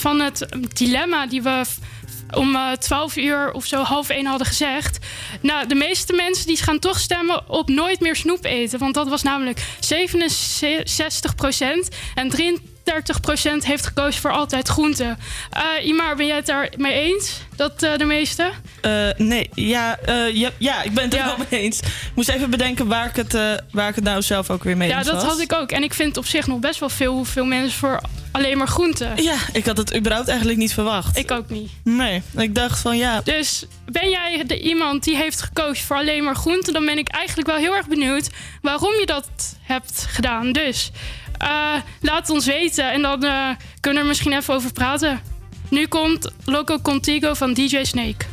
van het dilemma die we om eh, 12 uur of zo half één hadden gezegd. Nou, de meeste mensen die gaan toch stemmen op nooit meer snoep eten. Want dat was namelijk 67% en 33 heeft gekozen voor altijd groente. Imar, ben jij het daarmee eens? Dat eh, de meeste? Eh, nee, ja, ja, ja, ik ben het er wel mee eens. Ik moest even bedenken waar ik het, waar ik het nou zelf ook weer mee Ja, eens dat was. had ik ook. En ik vind op zich nog best wel veel hoeveel mensen voor alleen maar groente. Ja, ik had het überhaupt eigenlijk niet verwacht. Ik ook niet. Nee, ik dacht van ja. Dus ben jij de iemand die heeft gekozen voor alleen maar groente, dan ben ik eigenlijk wel heel erg benieuwd waarom je dat hebt gedaan. Dus laat het ons weten en dan eh, kunnen we er misschien even over praten. Nu komt Loco Contigo van DJ Snake.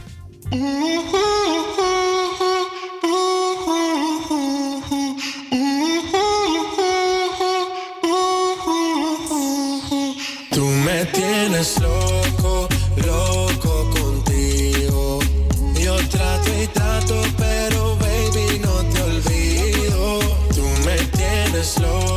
Tú me tienes loco, loco contigo. Yo trato y trato, pero baby no te olvido. Tú me tienes loco,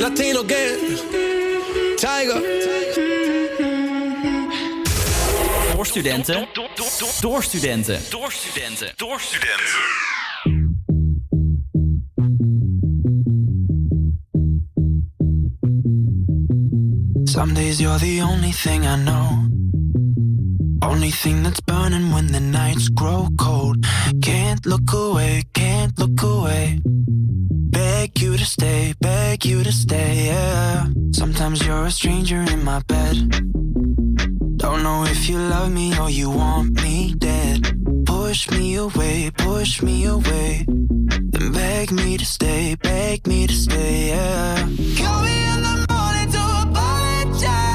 Latino Gang, Tiger. Door studenten. Door studenten. Door studenten. Door studenten. Some days you're the only thing I know. Only thing that's burning when the nights grow cold. Can't look away, can't look away. Beg you to stay, beg you to stay, yeah. Sometimes you're a stranger in my bed. Don't know if you love me or you want me dead. Push me away, push me away. Then beg me to stay, beg me to stay, yeah. Call me in the morning to apologize.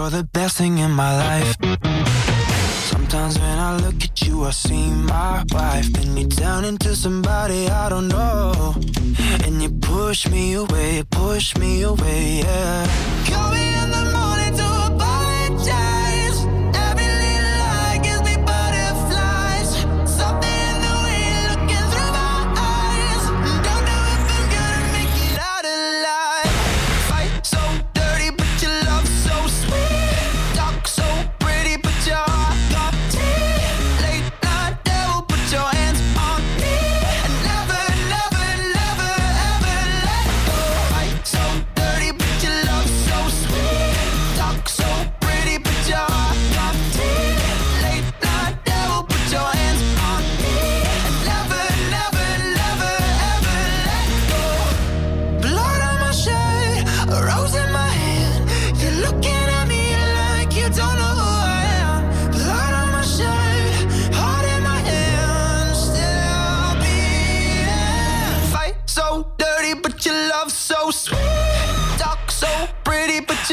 You're the best thing in my life. Sometimes when I look at you, I see my wife. Then you turn into somebody I don't know. And you push me away, push me away, yeah. Call me in the morning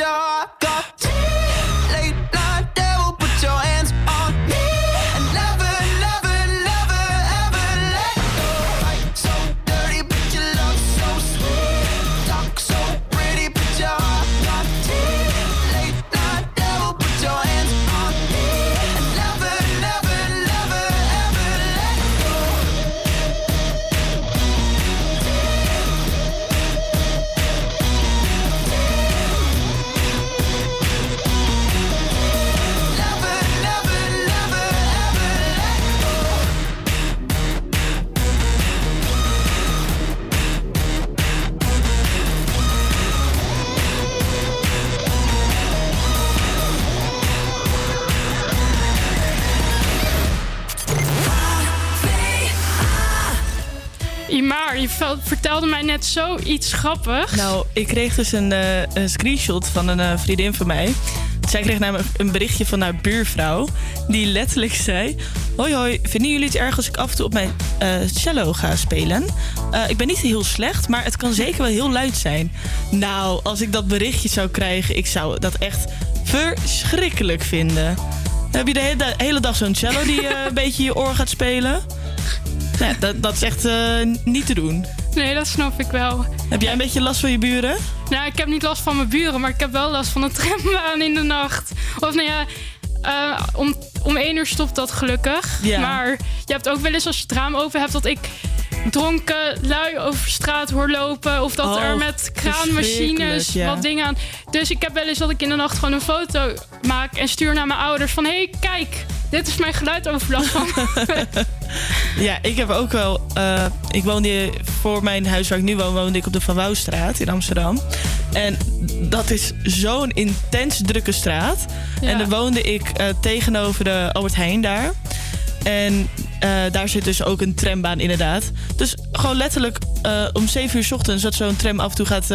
are. Vertelde mij net zoiets grappigs. Nou, ik kreeg dus een, eh, een screenshot van een eh, vriendin van mij. Zij kreeg namelijk een berichtje van haar buurvrouw. Die letterlijk zei... Hoi hoi, vinden jullie het erg als ik af en toe op mijn eh, cello ga spelen? Ik ben niet heel slecht, maar het kan zeker wel heel luid zijn. Nou, als ik dat berichtje zou krijgen... Ik zou dat echt verschrikkelijk vinden. Dan heb je de hele, hele dag zo'n cello die een beetje je oor gaat spelen. Nee, dat, dat is echt niet te doen. Nee, dat snap ik wel. Heb jij een beetje last van je buren? Nou, ik heb niet last van mijn buren, maar ik heb wel last van de trambaan in de nacht. Of nou ja, eh, om, om één uur stopt dat gelukkig. Ja. Maar je hebt ook wel eens als je het raam open hebt dat ik dronken lui over straat hoor lopen. Of dat Oh, er met kraanmachines ja. wat dingen aan. Dus ik heb wel eens dat ik in de nacht gewoon een foto maak en stuur naar mijn ouders van... hé, hey, kijk, dit is mijn geluidoverlast van... Ja, ik heb ook wel. eh, ik woonde voor mijn huis waar ik nu woon, woonde ik op de Van Wouwstraat in Amsterdam. En dat is zo'n intens drukke straat. Ja. En dan woonde ik eh, tegenover de Albert Heijn daar. En eh, daar zit dus ook een trambaan, inderdaad. Dus gewoon letterlijk eh, om 7 uur 's ochtends dat zo'n tram af en toe gaat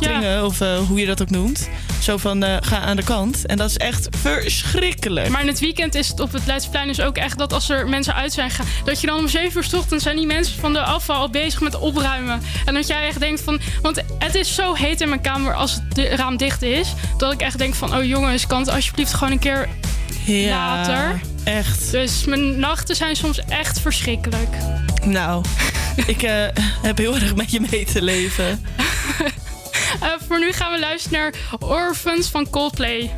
dringen, of eh, hoe je dat ook noemt. Zo van eh, ga aan de kant. En dat is echt verschrikkelijk. Maar in het weekend is het op het Leidsplein dus ook echt dat als er mensen uit zijn gegaan... dat je dan om 7 uur 's ochtends zijn die mensen van de afval al bezig met opruimen. En dat jij echt denkt van... Want het is zo heet in mijn kamer als het raam dicht is... dat ik echt denk van... oh jongens, kan het alsjeblieft gewoon een keer Ja, later? Echt. Dus mijn nachten zijn soms echt verschrikkelijk. Nou, ik eh, heb heel erg met je mee te leven. Eh, voor nu gaan we luisteren naar Orphans van Coldplay.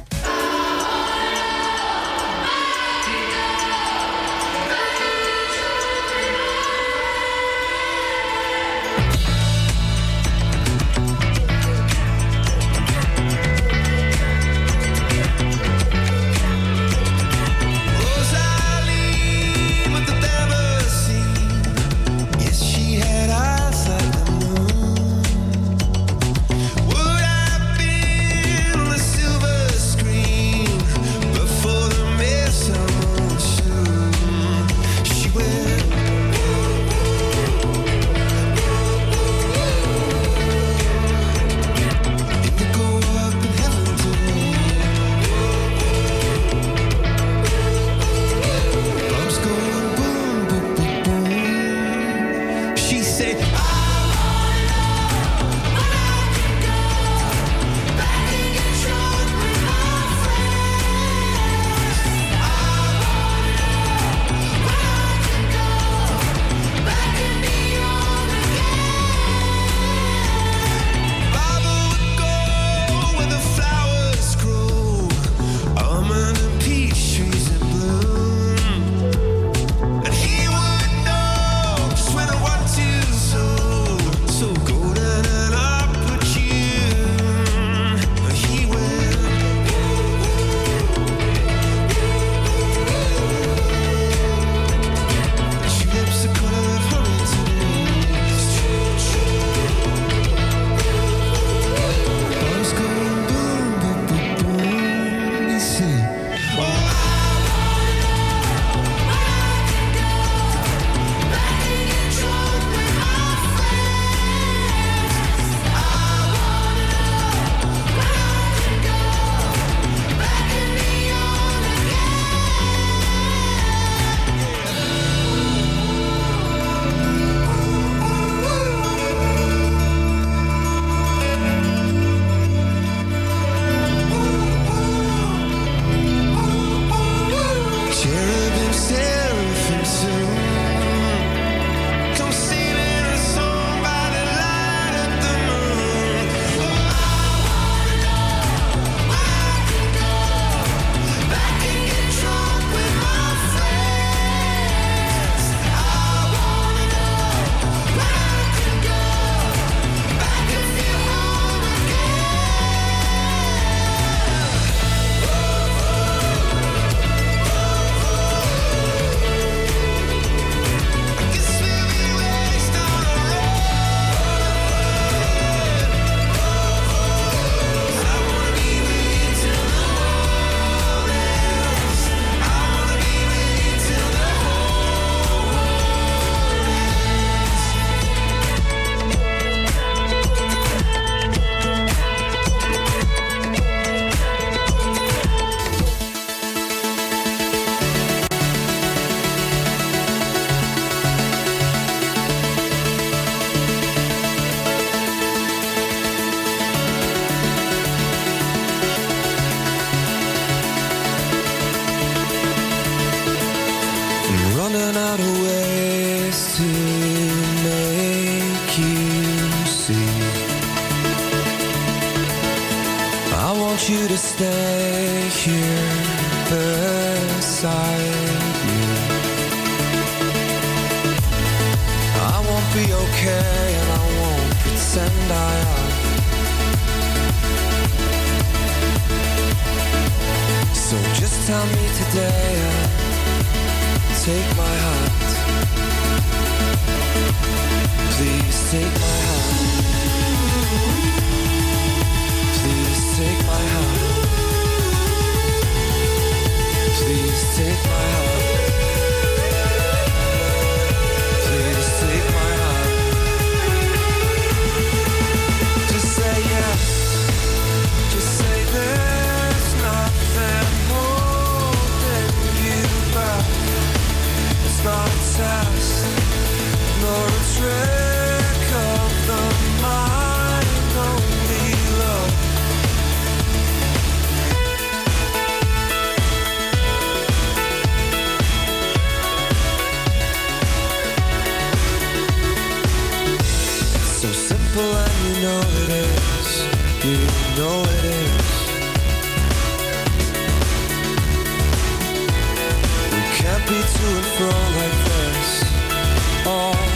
Be to and fro like this. All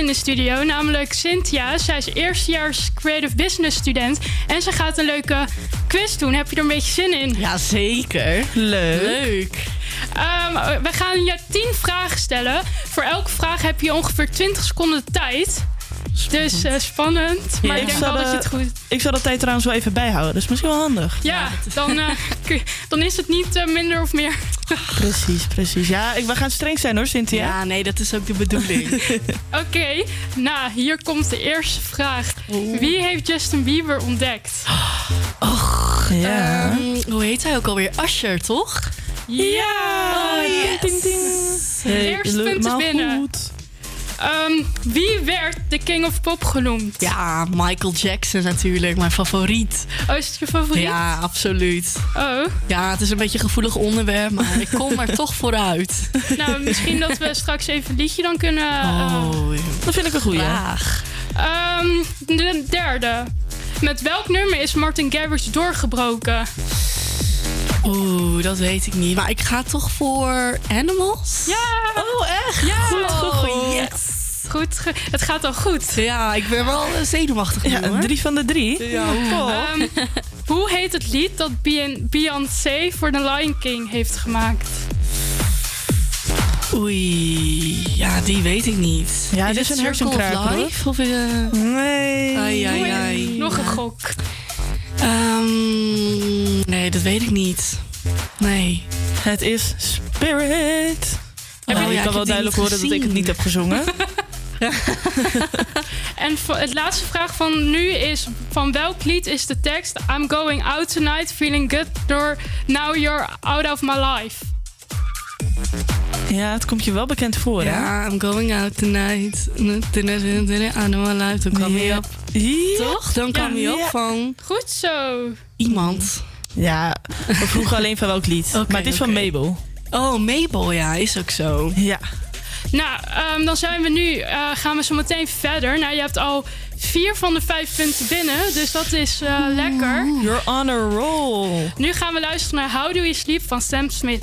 in de studio, namelijk Cynthia. Zij is eerstejaars Creative Business student en ze gaat een leuke quiz doen. Heb je er een beetje zin in? Ja, zeker. Leuk. Leuk. Ehm, we gaan je 10 vragen stellen. Voor elke vraag heb je ongeveer 20 seconden tijd. Dus eh, spannend, maar ik denk wel dat je het goed... Ik zal de tijd trouwens wel even bijhouden. Dat is misschien wel handig. Ja, dan, eh, dan is het niet eh, minder of meer. Precies, precies. Ja, ik, we gaan streng zijn hoor, Cynthia. Ja, nee, dat is ook de bedoeling. Oké, nou, hier komt de eerste vraag. Wie heeft Justin Bieber ontdekt? Ja. Ehm, hoe heet hij ook alweer? Asher, toch? Ja! Oh, yes. Ding, ding, ding. Hey, Eerste punt is helemaal binnen. goed. Ehm, wie werd de King of Pop genoemd? Ja, Michael Jackson natuurlijk, mijn favoriet. Oh, is het je favoriet? Ja, absoluut. Oh. Ja, het is een beetje een gevoelig onderwerp, maar ik kom er toch vooruit. Nou, misschien dat we straks even een liedje dan kunnen... eh, Oh, ja. Dat vind ik een goeie. Graag. Ehm, de derde. Met welk nummer is Martin Garrix doorgebroken? Oeh, dat weet ik niet. Maar ik ga toch voor Animals? Ja! Oh, echt? Ja! Goed, goed, goed. Oh, Yes. Goed, ge- het gaat al goed. Ja, ik ben wel eh, zenuwachtig nu, hoor. drie van de drie. Ja, hoe? Ehm, hoe heet het lied dat Beyon- Beyoncé voor The Lion King heeft gemaakt? Oei, ja, die weet ik niet. Ja, is dit is een Circle of hersenkruiper, hoor. Life? Of, eh, Nee. Ai, ai, ai. Nog een gok. Ehm, nee, dat weet ik niet. Nee. Het is Spirit. Oh, Oh, je ik kan wel duidelijk horen dat ik het niet heb gezongen. En voor het laatste vraag van nu is: van welk lied is de tekst I'm going out tonight, feeling good door Now you're out of my life? Ja, het komt je wel bekend voor, hè? Ja, I'm going out tonight. I know my life. Dan kwam hij Ja. op. Ja. Toch? Dan kwam hij op van Goed zo. iemand. Ja, we vroegen alleen van welk lied. Oké, maar het is van. Mabel. Oh, Mabel, ja, is ook zo. Ja. Nou, ehm, dan zijn we nu, eh, gaan we zo meteen verder. Nou, je hebt al vier van de vijf punten binnen, dus dat is eh, lekker. You're on a roll. Nu gaan we luisteren naar How Do You Sleep van Sam Smith.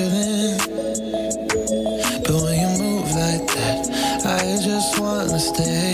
stay.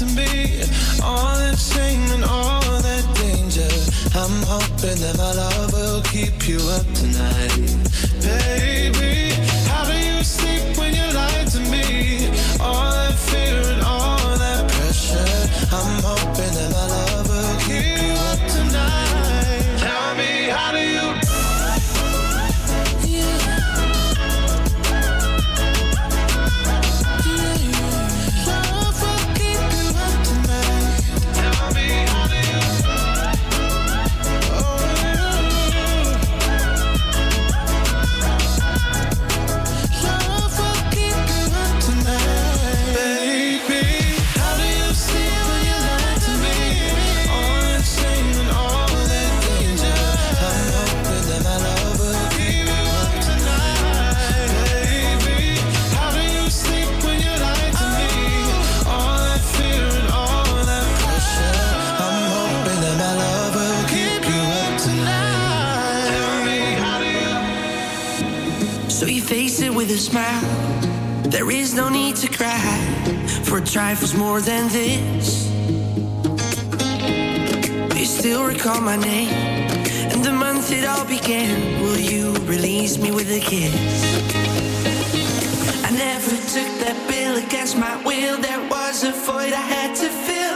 To me? All that shame and all that danger. I'm hoping that my love will keep you up tonight, There is no need to cry for trifles more than this. You still recall my name and the month it all began. Will you release me with a kiss? I never took that bill against my will. There was a void I had to fill.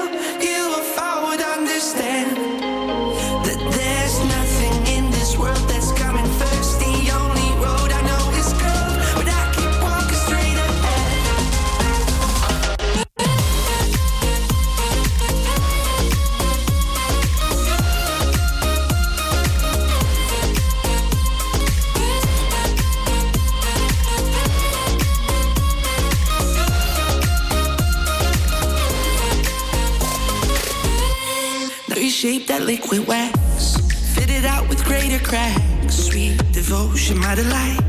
Liquid wax, fit it out with greater cracks. Sweet devotion, my delight.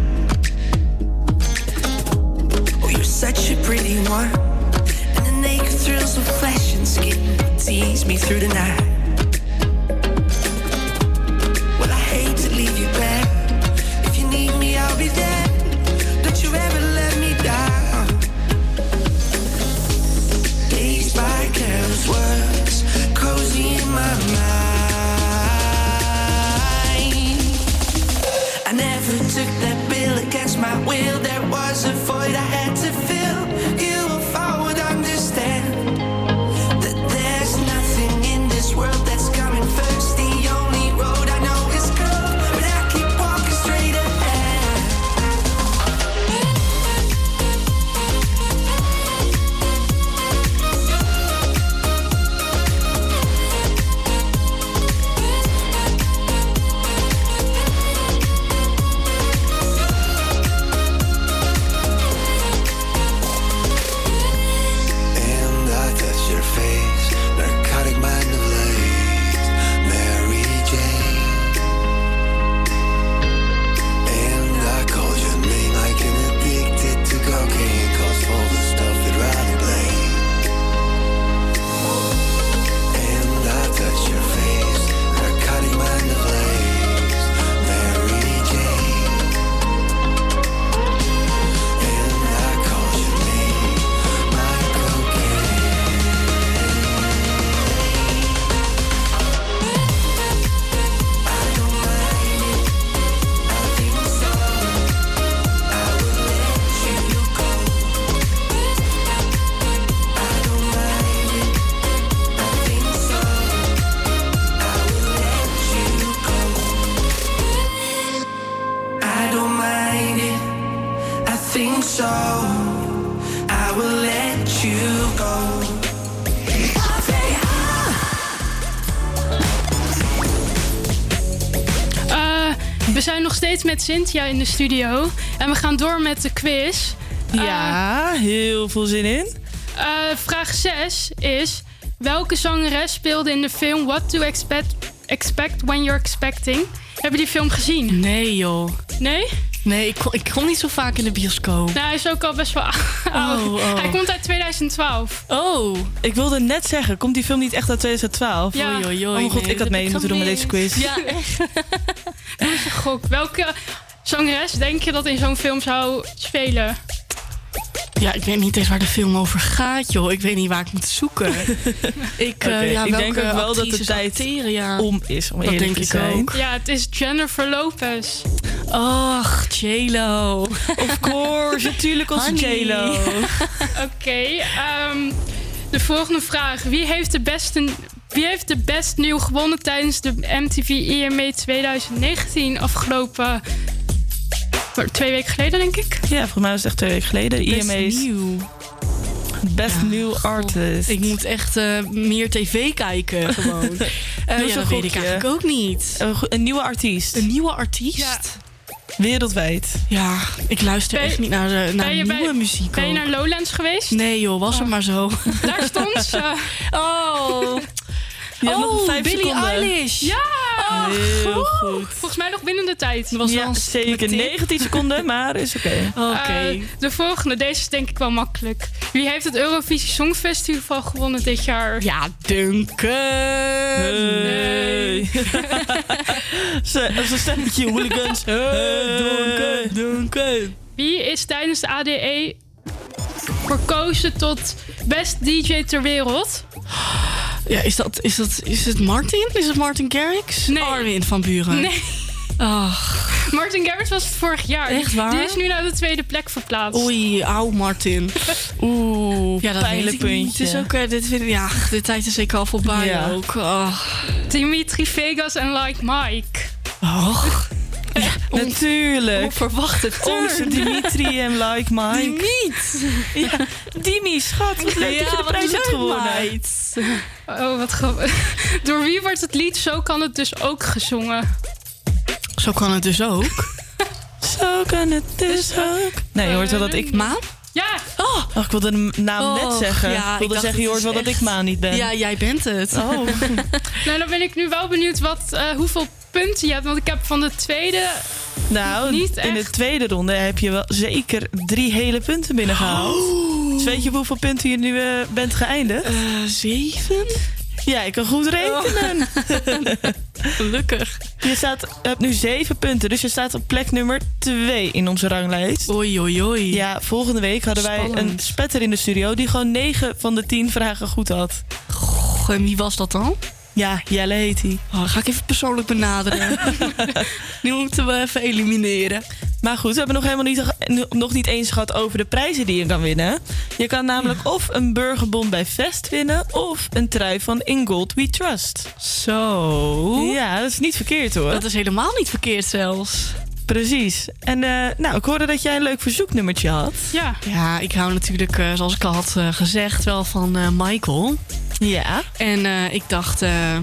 Met Cynthia in de studio. En we gaan door met de quiz. Ja, heel veel zin in. Eh, vraag 6 is... Welke zangeres speelde in de film What to Expect, expect When You're Expecting? Heb je die film gezien? Nee, joh. Nee? Nee, ik kom, ik kom niet zo vaak in de bioscoop. Nou, hij is ook al best wel oud. Oh, oh. Hij komt uit 2012. Oh, ik wilde net zeggen, komt die film niet echt uit 2012? Ja. Oei, oei, Oh mijn god, nee, ik had mee moeten doen met deze quiz. Ja, echt. Dat is een gok. Welke zangeres denk je dat in zo'n film zou spelen? Ja, ik weet niet eens waar de film over gaat, joh. Ik weet niet waar ik moet zoeken. ik, eh, ja, ik denk ook wel dat de tijd acteren, ja. om is, om Dat eerlijk denk te ik zijn. ook. Ja, het is Jennifer Lopez. Och, J-Lo. Of course, natuurlijk onze Honey. J-Lo. Oké, ehm, de volgende vraag. Wie heeft de beste... Wie heeft de best nieuw gewonnen tijdens de MTV EMA 2019 afgelopen... Twee weken geleden, denk ik. Ja, volgens mij was het echt twee weken geleden. De Best IMA's. nieuw. Best New Artist. Ik moet echt eh, meer tv kijken, gewoon. Eh, eens ja, dat weet ik eigenlijk ook niet. Een, een nieuwe artiest. Een nieuwe artiest? Ja. Wereldwijd. Ja, ik luister Ben- echt niet naar, de, naar ben je nieuwe bij- muziek. Ben je ook. naar Lowlands geweest? Nee joh, was Oh. het maar zo. Daar stond ze. Oh. Je hebt nog oh, vijf Billie seconden. Eilish. Ja! Heel goed. Volgens mij nog binnen de tijd. Dat was wel Ja, een zeker tip. 19 seconden, maar is oké. Oké. Eh, de volgende, deze is denk ik wel makkelijk. Wie heeft het Eurovisie Songfestival gewonnen dit jaar? ja, Duncan. Nee. Ze- Zijn stemmetje, hooligans. Hey, Duncan. Duncan. Wie is tijdens de ADE verkozen tot best DJ ter wereld? Ja, is, dat, is, dat, is het Martin? Is het Martin Garrix? Nee. Armin van Buren? Nee. Ach, Martin Garrix was het vorig jaar. Echt waar? Die is nu naar de tweede plek verplaatst. oei, auw Martin. Oeh, Ja, dat ik niet. Het is ook, eh, dit vind ik, ja, de tijd is zeker al voorbij Ja. ook. Oh. Dimitri Vegas en Like Mike. Och. Natuurlijk. Onverwachte turn. Onze Dimitri en Like Mike. Niet. Ja, Dimi, schat, wat leuk dat je de wat prijs hebt leuk, gewonnen. meid. Oh, wat grappig. Door wie wordt het lied Zo kan het dus ook gezongen? Zo kan het dus ook. Zo kan het dus ook. Nee, je hoort wel dat ik... Maan? Ja! Oh, ik wilde de naam net Oh, zeggen. ja, ik ik wilde dacht, zeggen, je het hoort wel is dat ik Maan niet ben. Ja, jij bent het. Oh. Nou, dan ben ik nu wel benieuwd wat, eh, hoeveel punten je hebt. Want ik heb van de tweede... Nou, Niet in de tweede ronde heb je wel zeker drie hele punten binnengehaald. Dus weet je hoeveel punten je nu eh, bent geëindigd? Eh, zeven? Ja, ik kan goed rekenen. Gelukkig. Je staat, hebt nu zeven punten, dus je staat op plek nummer twee in onze ranglijst. Oei, oei, oei. Ja, volgende week hadden wij een spetter in de studio die gewoon negen van de tien vragen goed had. Goh, en wie was dat dan? Ja, Jelle heet hij. Oh, ga ik even persoonlijk benaderen. nu moeten we even elimineren. Maar goed, we hebben nog helemaal niet, nog niet eens gehad over de prijzen die je kan winnen. Je kan namelijk of een burgerbon bij Vest winnen... of een trui van In Gold We Trust. Zo. Ja, dat is niet verkeerd hoor. Dat is helemaal niet verkeerd zelfs. Precies. En eh, nou, ik hoorde dat jij een leuk verzoeknummertje had. Ja. Ja, ik hou natuurlijk, eh, zoals ik al had eh, gezegd, wel van Michael. Ja. En eh, ik dacht, eh,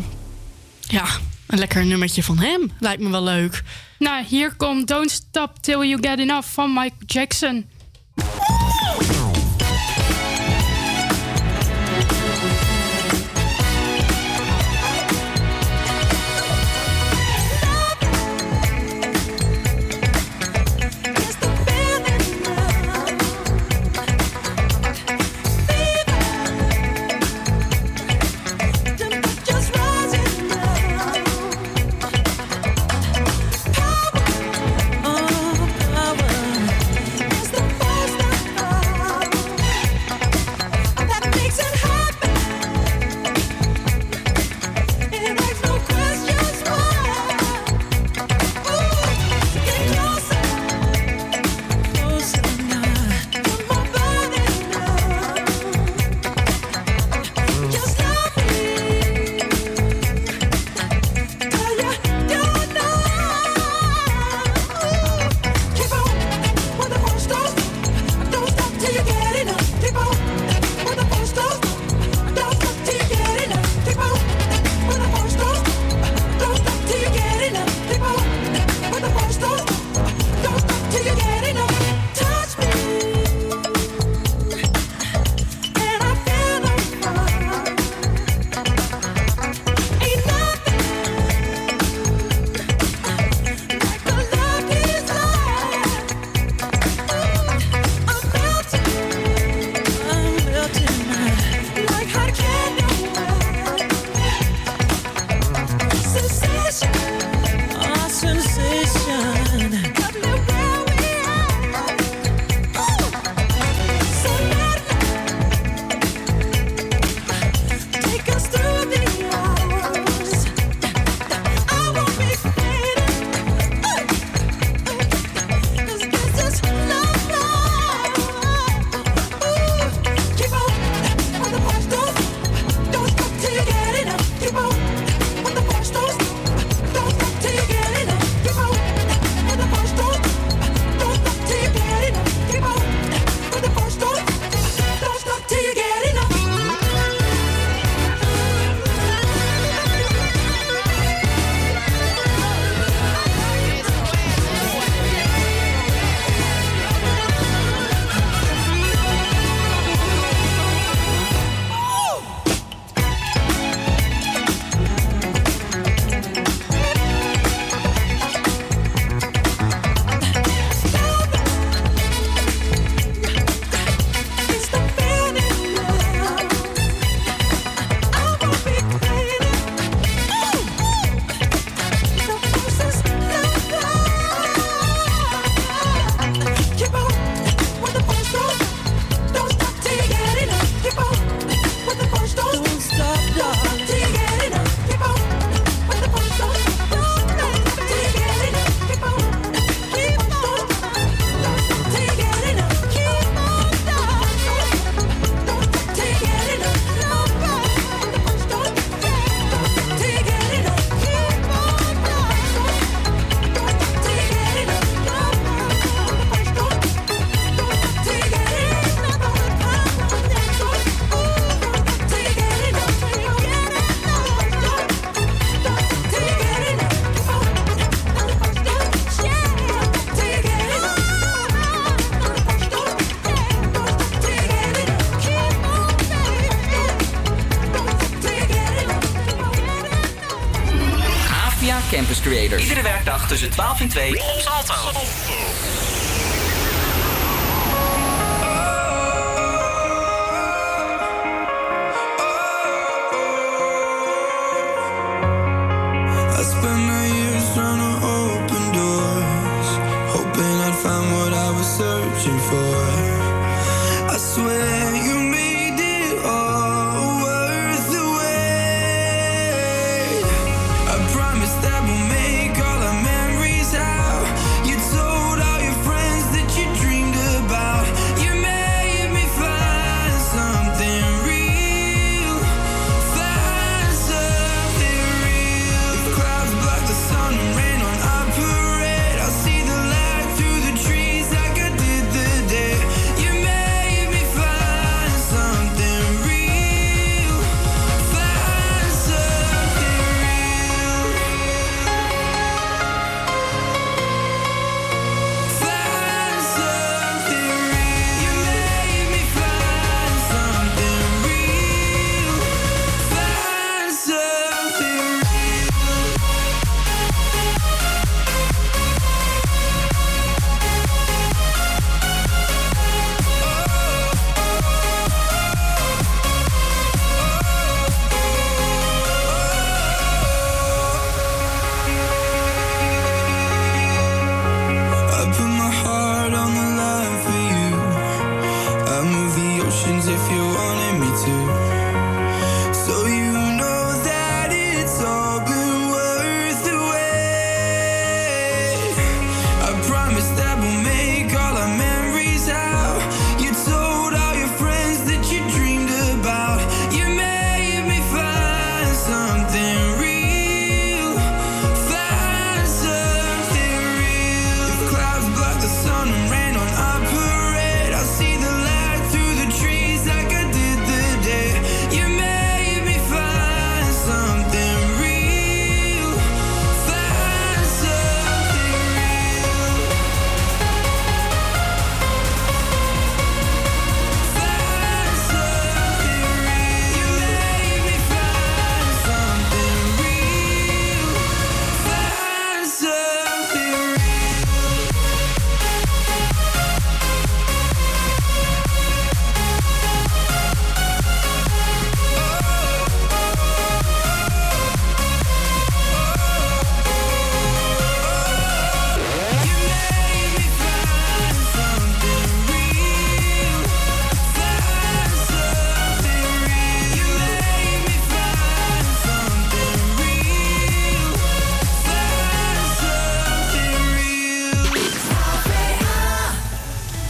ja, een lekker nummertje van hem. Lijkt me wel leuk. Nou, hier komt Don't Stop Till You Get Enough van Michael Jackson.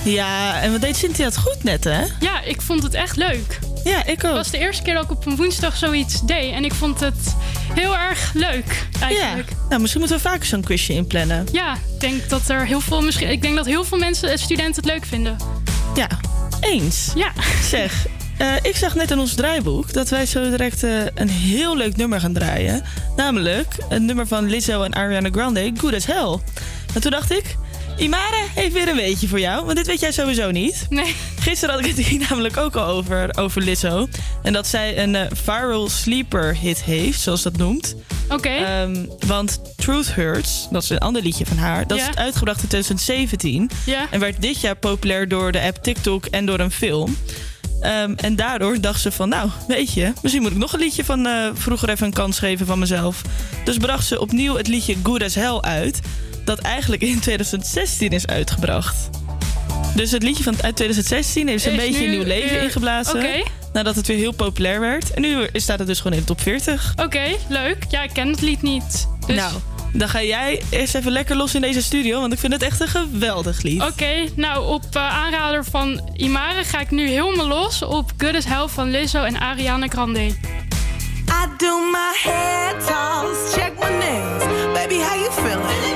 Ja, en wat deed Cynthia het goed net, hè? Ja, ik vond het echt leuk. Ja, ik ook. Het was de eerste keer dat ik op een woensdag zoiets deed. En ik vond het heel erg leuk, eigenlijk. Ja. Nou, misschien moeten we vaker zo'n quizje inplannen. Ja, ik denk dat er heel veel, misschien, ik denk dat heel veel mensen, eh, studenten het leuk vinden. Ja, eens. Ja. Zeg, eh, ik zag net in ons draaiboek dat wij zo direct eh, een heel leuk nummer gaan draaien. Namelijk een nummer van Lizzo en Ariana Grande, Good as Hell. En toen dacht ik, Imare heeft weer een weetje voor jou, want dit weet jij sowieso niet. Nee. Gisteren had ik het hier namelijk ook al over, over Lizzo. En dat zij een eh, viral sleeper hit heeft, zoals dat noemt. Oké. Ehm, want Truth Hurts, dat is een ander liedje van haar, dat Ja. is uitgebracht in 2017. Ja. En werd dit jaar populair door de app TikTok en door een film. Ehm, en daardoor dacht ze van, nou, weet je, misschien moet ik nog een liedje van eh, vroeger even een kans geven van mezelf. Dus bracht ze opnieuw het liedje Good as Hell uit, dat eigenlijk in 2016 is uitgebracht. Dus het liedje van uit 2016 heeft ze een Is beetje een nieuw leven weer- ingeblazen. Nadat het weer heel populair werd. En nu staat het dus gewoon in de top 40. Oké, leuk. Ja, ik ken het lied niet. Dus... Nou, dan ga jij eerst even lekker los in deze studio, want ik vind het echt een geweldig lied. Oké, nou op eh, aanrader van Imare ga ik nu helemaal los op Good as Hell van Lizzo en Ariana Grande. I do my hair toss, check my nails. Baby, how you feeling?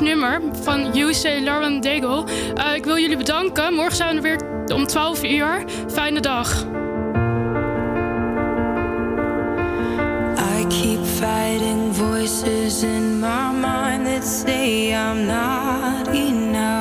nummer van UC Lauren Daigle. Eh, ik wil jullie bedanken. Morgen zijn we weer om 12 uur. Fijne dag. I keep fighting voices in my mind I'm not.